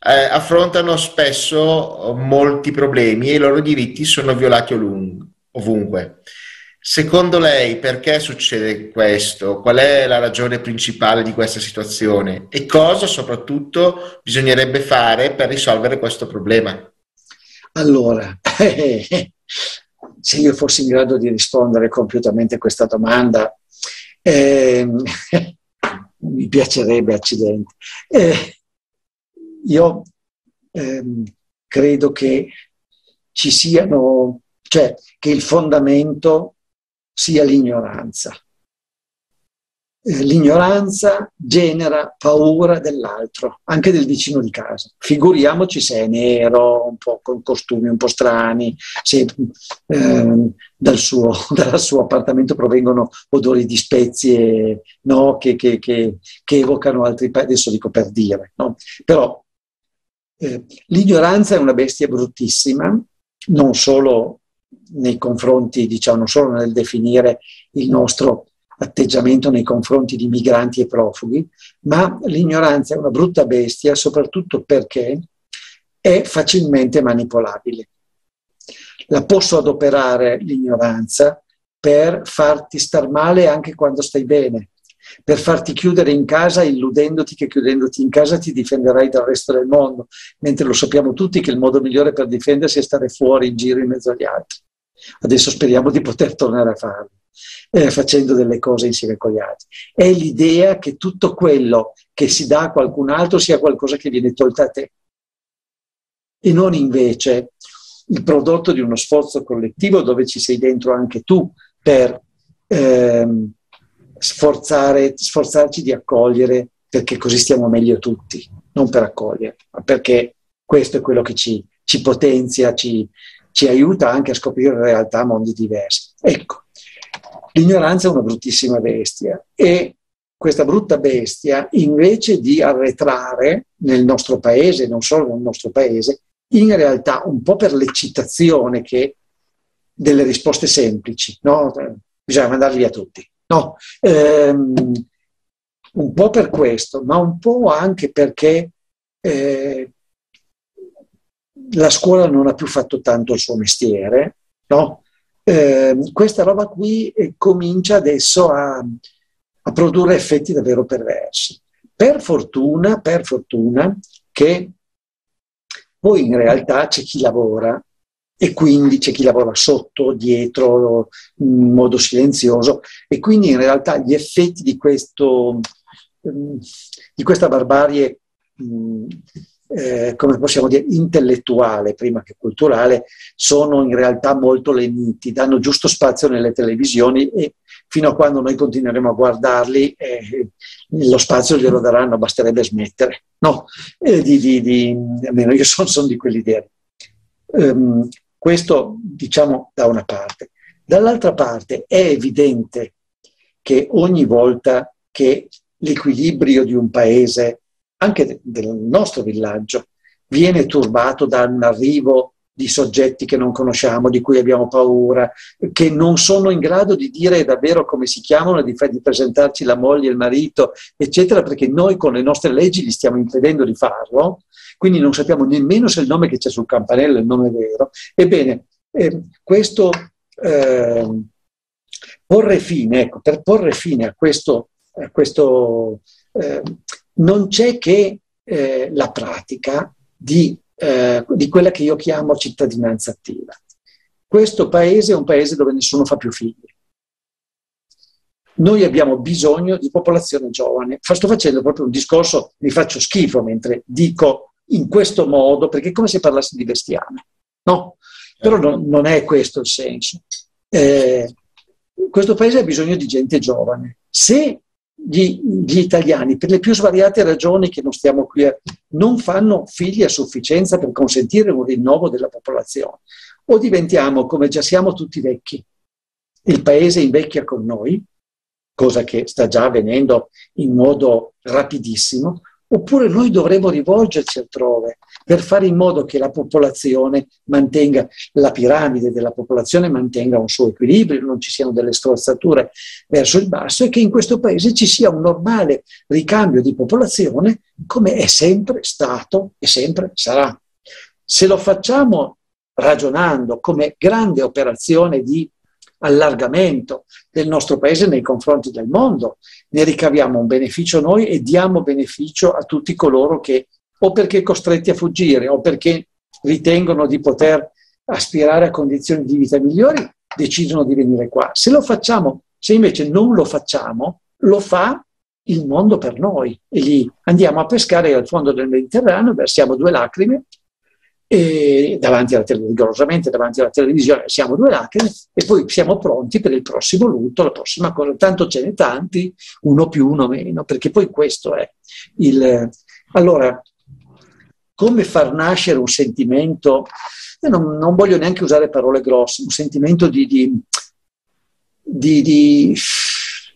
eh, affrontano spesso molti problemi e i loro diritti sono violati ovunque. Secondo lei perché succede questo? Qual è la ragione principale di questa situazione? E cosa soprattutto bisognerebbe fare per risolvere questo problema? Allora, [laughs] se io fossi in grado di rispondere compiutamente a questa domanda, eh, [laughs] mi piacerebbe, accidenti. Eh, io ehm, credo che ci siano, cioè che il fondamento sia l'ignoranza. Eh, l'ignoranza genera paura dell'altro, anche del vicino di casa. Figuriamoci se è nero, un po' con costumi un po' strani, se eh, dal, suo, [laughs] dal, suo, appartamento provengono odori di spezie no? che, che, che, che, evocano altri paesi, adesso dico per dire. No? Però eh, l'ignoranza è una bestia bruttissima, non solo nei confronti, diciamo, non solo nel definire il nostro atteggiamento nei confronti di migranti e profughi, ma l'ignoranza è una brutta bestia soprattutto perché è facilmente manipolabile. La posso adoperare l'ignoranza per farti star male anche quando stai bene. per farti chiudere in casa illudendoti che chiudendoti in casa ti difenderai dal resto del mondo, mentre lo sappiamo tutti che il modo migliore per difendersi è stare fuori in giro in mezzo agli altri. Adesso speriamo di poter tornare a farlo, eh, facendo delle cose insieme con gli altri. È l'idea che tutto quello che si dà a qualcun altro sia qualcosa che viene tolto a te e non invece il prodotto di uno sforzo collettivo dove ci sei dentro anche tu per ehm, sforzare, sforzarci di accogliere perché così stiamo meglio tutti, non per accogliere, ma perché questo è quello che ci, ci potenzia, ci, ci aiuta anche a scoprire realtà mondi diversi. Ecco, l'ignoranza è una bruttissima bestia e questa brutta bestia, invece di arretrare nel nostro paese, non solo nel nostro paese, in realtà un po' per l'eccitazione che delle risposte semplici, no? bisogna mandarli via tutti. No, ehm, un po' per questo, ma un po' anche perché eh, la scuola non ha più fatto tanto il suo mestiere, no? Eh, questa roba qui eh, comincia adesso a, a, produrre effetti davvero perversi. Per fortuna, per fortuna che poi in realtà c'è chi lavora e quindi c'è chi lavora sotto, dietro, in modo silenzioso e quindi in realtà gli effetti di, questo, mm, di questa barbarie mm, eh, come possiamo dire, intellettuale prima che culturale, sono in realtà molto leniti, danno giusto spazio nelle televisioni e fino a quando noi continueremo a guardarli eh, lo spazio glielo daranno, basterebbe smettere. No, eh, di, di, di, almeno io [laughs] sono, sono di quell'idea. Um, questo diciamo da una parte. Dall'altra parte è evidente che ogni volta che l'equilibrio di un paese anche del nostro villaggio, viene turbato da un arrivo di soggetti che non conosciamo, di cui abbiamo paura, che non sono in grado di dire davvero come si chiamano, di, di presentarci la moglie, il marito, eccetera, perché noi con le nostre leggi gli stiamo impedendo di farlo, quindi non sappiamo nemmeno se il nome che c'è sul campanello è il nome vero. Ebbene, eh, questo eh, porre fine, ecco, per porre fine a questo, a questo eh, non c'è che eh, la pratica di, eh, di quella che io chiamo cittadinanza attiva. Questo paese è un paese dove nessuno fa più figli. Noi abbiamo bisogno di popolazione giovane. Sto facendo proprio un discorso, mi faccio schifo mentre dico in questo modo, perché è come se parlassi di bestiame. No, però non, non è questo il senso. Eh, questo paese ha bisogno di gente giovane. Se gli, gli, italiani, per le più svariate ragioni che non stiamo qui a, non fanno figli a sufficienza per consentire un rinnovo della popolazione. O diventiamo, come già siamo tutti vecchi, il paese invecchia con noi, cosa che sta già avvenendo in modo rapidissimo, oppure noi dovremo rivolgerci altrove per fare in modo che la popolazione mantenga, la piramide della popolazione mantenga un suo equilibrio, non ci siano delle strozzature verso il basso e che in questo paese ci sia un normale ricambio di popolazione come è sempre stato e sempre sarà. Se lo facciamo ragionando come grande operazione di allargamento del nostro paese nei confronti del mondo. Ne ricaviamo un beneficio noi e diamo beneficio a tutti coloro che o perché costretti a fuggire o perché ritengono di poter aspirare a condizioni di vita migliori, decidono di venire qua. Se lo facciamo, se invece non lo facciamo, lo fa il mondo per noi e lì andiamo a pescare al fondo del Mediterraneo, versiamo due lacrime e davanti alla rigorosamente davanti alla televisione siamo due lacrime e poi siamo pronti per il prossimo lutto, la prossima cosa. Tanto ce n'è tanti, uno più, uno meno, perché poi questo è il... Allora, come far nascere un sentimento, non, non voglio neanche usare parole grosse, un sentimento di, di, di, di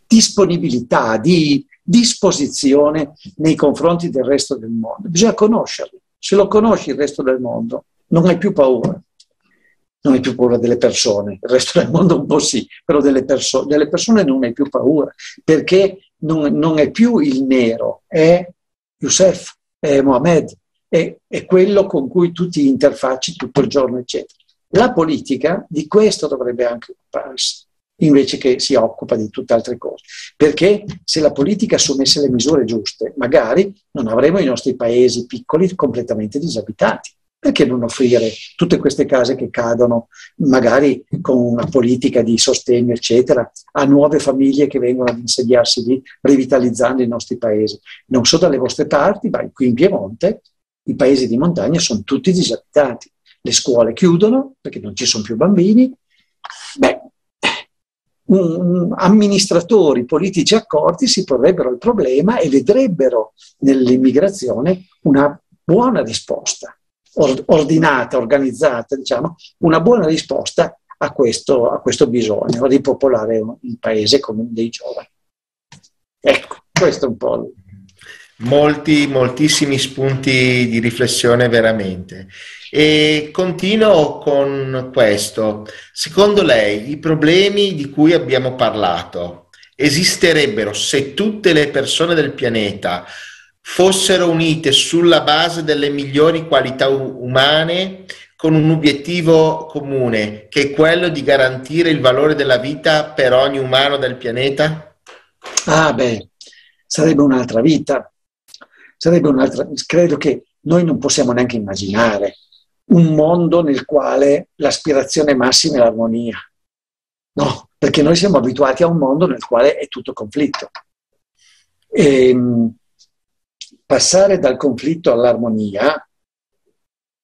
disponibilità, di disposizione nei confronti del resto del mondo. Bisogna conoscerlo se lo conosci il resto del mondo, non hai più paura. Non hai più paura delle persone, il resto del mondo un po' sì, però delle, perso- delle persone non hai più paura, perché non, non, è più il nero, è Youssef, è Mohamed, è, è quello con cui tu ti interfacci tutto il giorno, eccetera. La politica di questo dovrebbe anche occuparsi. invece che si occupa di tutte altre cose. Perché se la politica assumesse le misure giuste, magari non avremmo i nostri paesi piccoli completamente disabitati. Perché non offrire tutte queste case che cadono, magari con una politica di sostegno, eccetera, a nuove famiglie che vengono ad insediarsi lì, rivitalizzando i nostri paesi? Non so dalle vostre parti, ma qui in Piemonte i paesi di montagna sono tutti disabitati. Le scuole chiudono perché non ci sono più bambini. Beh, um, amministratori politici accorti si porrebbero il problema e vedrebbero nell'immigrazione una buona risposta, ordinata, organizzata, diciamo, una buona risposta a questo, a questo bisogno, ripopolare il paese con dei giovani. Ecco, questo è un po' molti, moltissimi spunti di riflessione veramente. E continuo con questo. Secondo lei i problemi di cui abbiamo parlato esisterebbero se tutte le persone del pianeta fossero unite sulla base delle migliori qualità umane con un obiettivo comune, che è quello di garantire il valore della vita per ogni umano del pianeta? Ah beh, sarebbe un'altra vita, sarebbe un'altra, credo che noi non possiamo neanche immaginare un mondo nel quale l'aspirazione massima è l'armonia. No, perché noi siamo abituati a un mondo nel quale è tutto conflitto. E, ehm, passare dal conflitto all'armonia,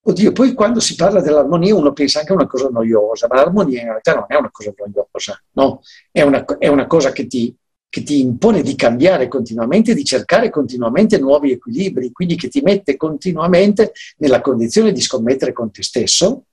oddio, poi quando si parla dell'armonia uno pensa anche a una cosa noiosa, ma l'armonia in realtà non è una cosa noiosa, no? È una, è una cosa che ti, che ti impone di cambiare continuamente, di cercare continuamente nuovi equilibri, quindi che ti mette continuamente nella condizione di scommettere con te stesso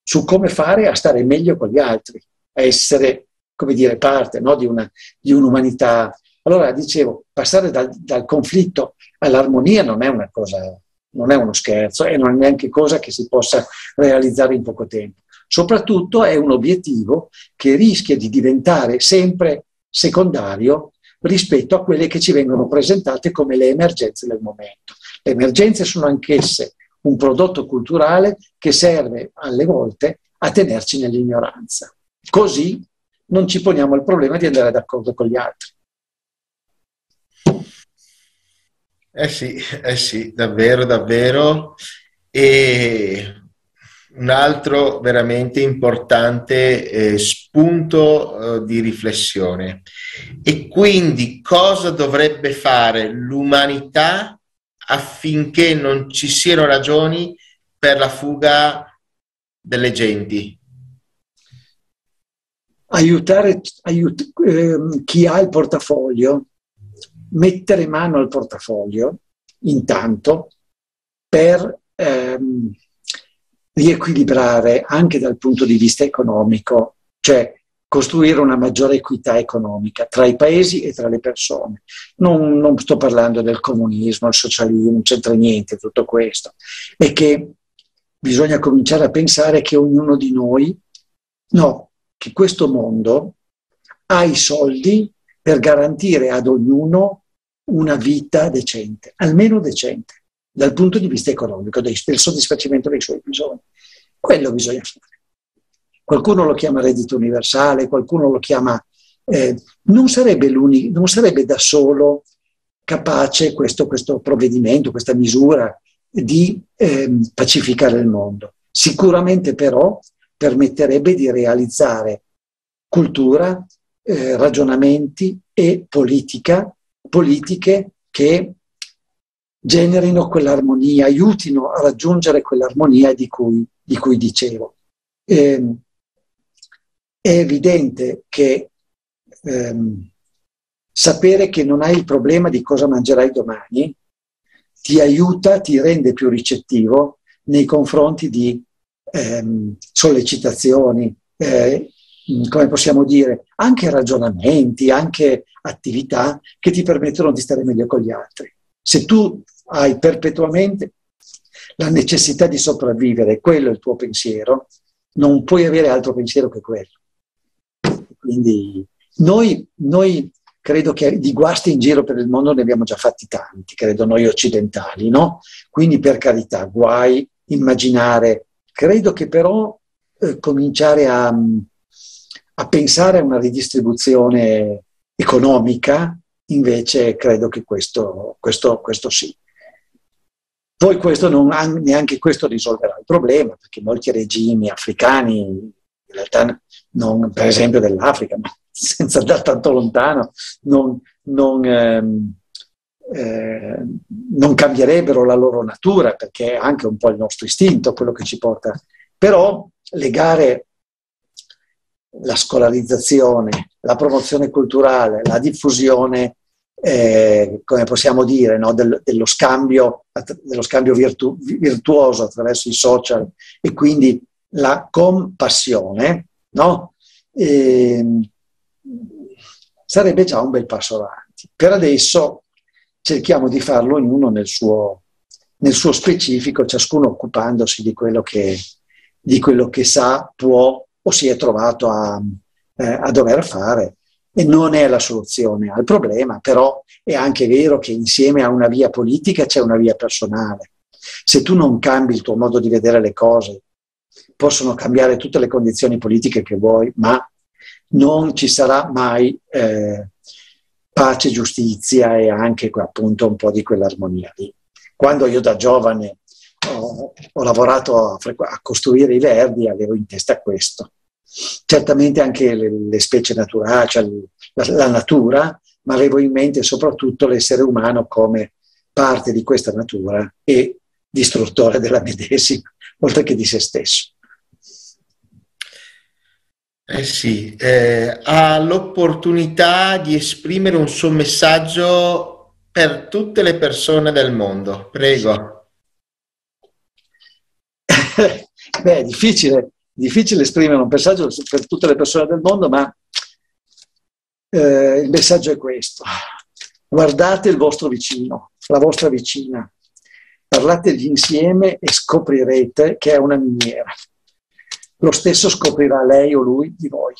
su come fare a stare meglio con gli altri, a essere, come dire, parte no, di, una, di, un'umanità. Allora, dicevo, passare dal, dal conflitto all'armonia non è una cosa, non è uno scherzo e non è neanche cosa che si possa realizzare in poco tempo. Soprattutto è un obiettivo che rischia di diventare sempre secondario rispetto a quelle che ci vengono presentate come le emergenze del momento. Le emergenze sono anch'esse un prodotto culturale che serve alle volte a tenerci nell'ignoranza. Così non ci poniamo il problema di andare d'accordo con gli altri. Eh sì, eh sì, davvero, davvero. E un altro veramente importante eh, spunto eh, di riflessione. E quindi cosa dovrebbe fare l'umanità affinché non ci siano ragioni per la fuga delle genti? Aiutare aiut- eh, chi ha il portafoglio, mettere mano al portafoglio intanto per ehm, riequilibrare anche dal punto di vista economico, cioè costruire una maggiore equità economica tra i paesi e tra le persone. Non, non sto parlando del comunismo, il socialismo, non c'entra niente tutto questo. È che bisogna cominciare a pensare che ognuno di noi, no, che questo mondo ha i soldi per garantire ad ognuno una vita decente, almeno decente dal punto di vista economico, del soddisfacimento dei suoi bisogni. Quello bisogna fare. Qualcuno lo chiama reddito universale, qualcuno lo chiama... Eh, non, sarebbe non, sarebbe da solo capace questo, questo provvedimento, questa misura di eh, pacificare il mondo. Sicuramente però permetterebbe di realizzare cultura, eh, ragionamenti e politica, politiche che generino quell'armonia, aiutino a raggiungere quell'armonia di cui, di cui dicevo. Eh, è evidente che ehm, sapere che non hai il problema di cosa mangerai domani ti aiuta, ti rende più ricettivo nei confronti di ehm, sollecitazioni, eh, come possiamo dire, anche ragionamenti, anche attività che ti permettono di stare meglio con gli altri. Se tu hai perpetuamente la necessità di sopravvivere, quello è il tuo pensiero, non puoi avere altro pensiero che quello. Quindi noi, noi credo che di guasti in giro per il mondo ne abbiamo già fatti tanti, credo noi occidentali, no? Quindi per carità, guai, immaginare. Credo che però eh, cominciare a, a pensare a una ridistribuzione economica, invece credo che questo, questo, questo sì. Poi questo non, neanche questo risolverà il problema, perché molti regimi africani, in realtà non, per esempio dell'Africa, [laughs] ma senza andare tanto lontano, non, non, ehm, eh, non, cambierebbero la loro natura, perché è anche un po' il nostro istinto quello che ci porta. Però legare la scolarizzazione, la promozione culturale, la diffusione eh, come possiamo dire, no? Del, dello scambio, dello scambio virtu- virtuoso attraverso i social e quindi la compassione, no? e, sarebbe già un bel passo avanti. Per adesso cerchiamo di farlo ognuno nel suo, nel suo specifico, ciascuno occupandosi di quello, che, di quello che sa, può o si è trovato a, eh, a dover fare e non è la soluzione al problema, però è anche vero che insieme a una via politica c'è una via personale. Se tu non cambi il tuo modo di vedere le cose, possono cambiare tutte le condizioni politiche che vuoi, ma non ci sarà mai eh, pace, giustizia e anche appunto un po' di quell'armonia lì. Quando io da giovane ho, ho lavorato a, a costruire i verdi, avevo in testa questo certamente anche le, le specie naturali, cioè la, la, natura, ma avevo in mente soprattutto l'essere umano come parte di questa natura e distruttore della medesima, [laughs] oltre che di se stesso. Eh sì, eh, ha l'opportunità di esprimere un suo messaggio per tutte le persone del mondo. Prego. [laughs] Beh, è difficile difficile esprimere un messaggio per tutte le persone del mondo, ma eh, il messaggio è questo. Guardate il vostro vicino, la vostra vicina, parlategli insieme e scoprirete che è una miniera. Lo stesso scoprirà lei o lui di voi.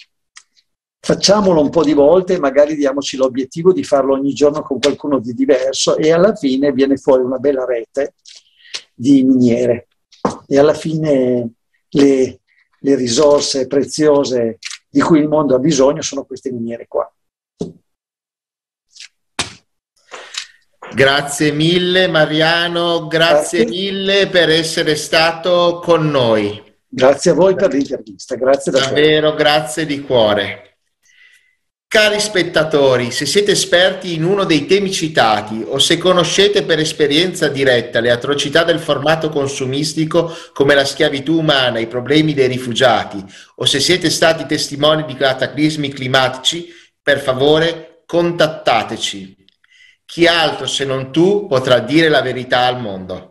Facciamolo un po' di volte e magari diamoci l'obiettivo di farlo ogni giorno con qualcuno di diverso e alla fine viene fuori una bella rete di miniere. E alla fine le, le risorse preziose di cui il mondo ha bisogno sono queste miniere qua. Grazie mille Mariano, grazie, grazie, mille per essere stato con noi. Grazie a voi per l'intervista, grazie davvero. grazie di cuore. Cari spettatori, se siete esperti in uno dei temi citati o se conoscete per esperienza diretta le atrocità del formato consumistico come la schiavitù umana, i problemi dei rifugiati o se siete stati testimoni di cataclismi climatici, per favore contattateci. Chi altro se non tu potrà dire la verità al mondo.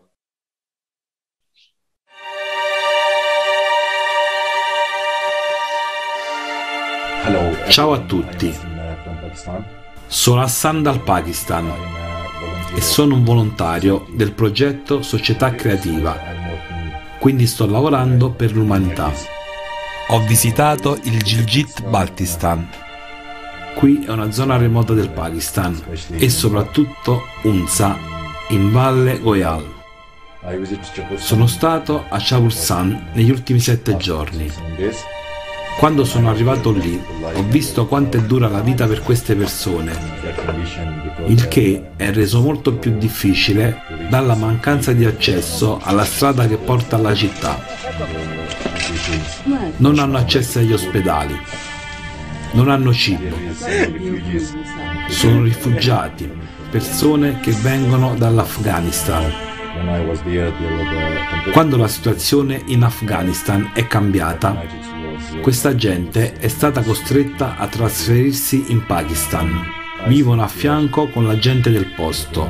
Ciao a tutti, sono Hassan dal Pakistan e sono un volontario del progetto Società Creativa, quindi sto lavorando per l'umanità. Ho visitato il Gilgit Baltistan. Qui è una zona remota del Pakistan e soprattutto Unza, in Valle Goyal. Sono stato a Chabulsan negli ultimi sette giorni quando sono arrivato lì ho visto quanto è dura la vita per queste persone, il che è reso molto più difficile dalla mancanza di accesso alla strada che porta alla città. Non hanno accesso agli ospedali, non hanno cibo, sono rifugiati, persone che vengono dall'Afghanistan. Quando la situazione in Afghanistan è cambiata, questa gente è stata costretta a trasferirsi in Pakistan. Vivono a fianco con la gente del posto.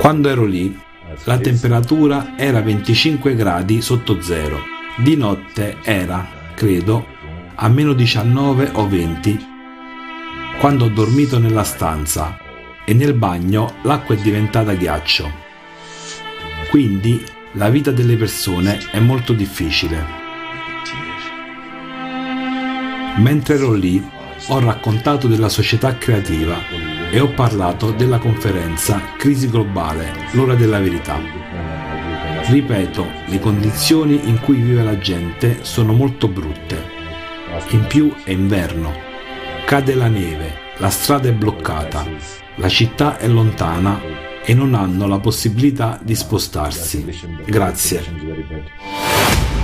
Quando ero lì, la temperatura era 25 gradi sotto zero. Di notte era, credo, a meno 19 o 20 quando ho dormito nella stanza e nel bagno l'acqua è diventata ghiaccio. Quindi la vita delle persone è molto difficile. Mentre ero lì, ho raccontato della società creativa e ho parlato della conferenza Crisi globale, l'ora della verità. Ripeto, le condizioni in cui vive la gente sono molto brutte In più è inverno, cade la neve, la strada è bloccata, la città è lontana e non hanno la possibilità di spostarsi. Grazie.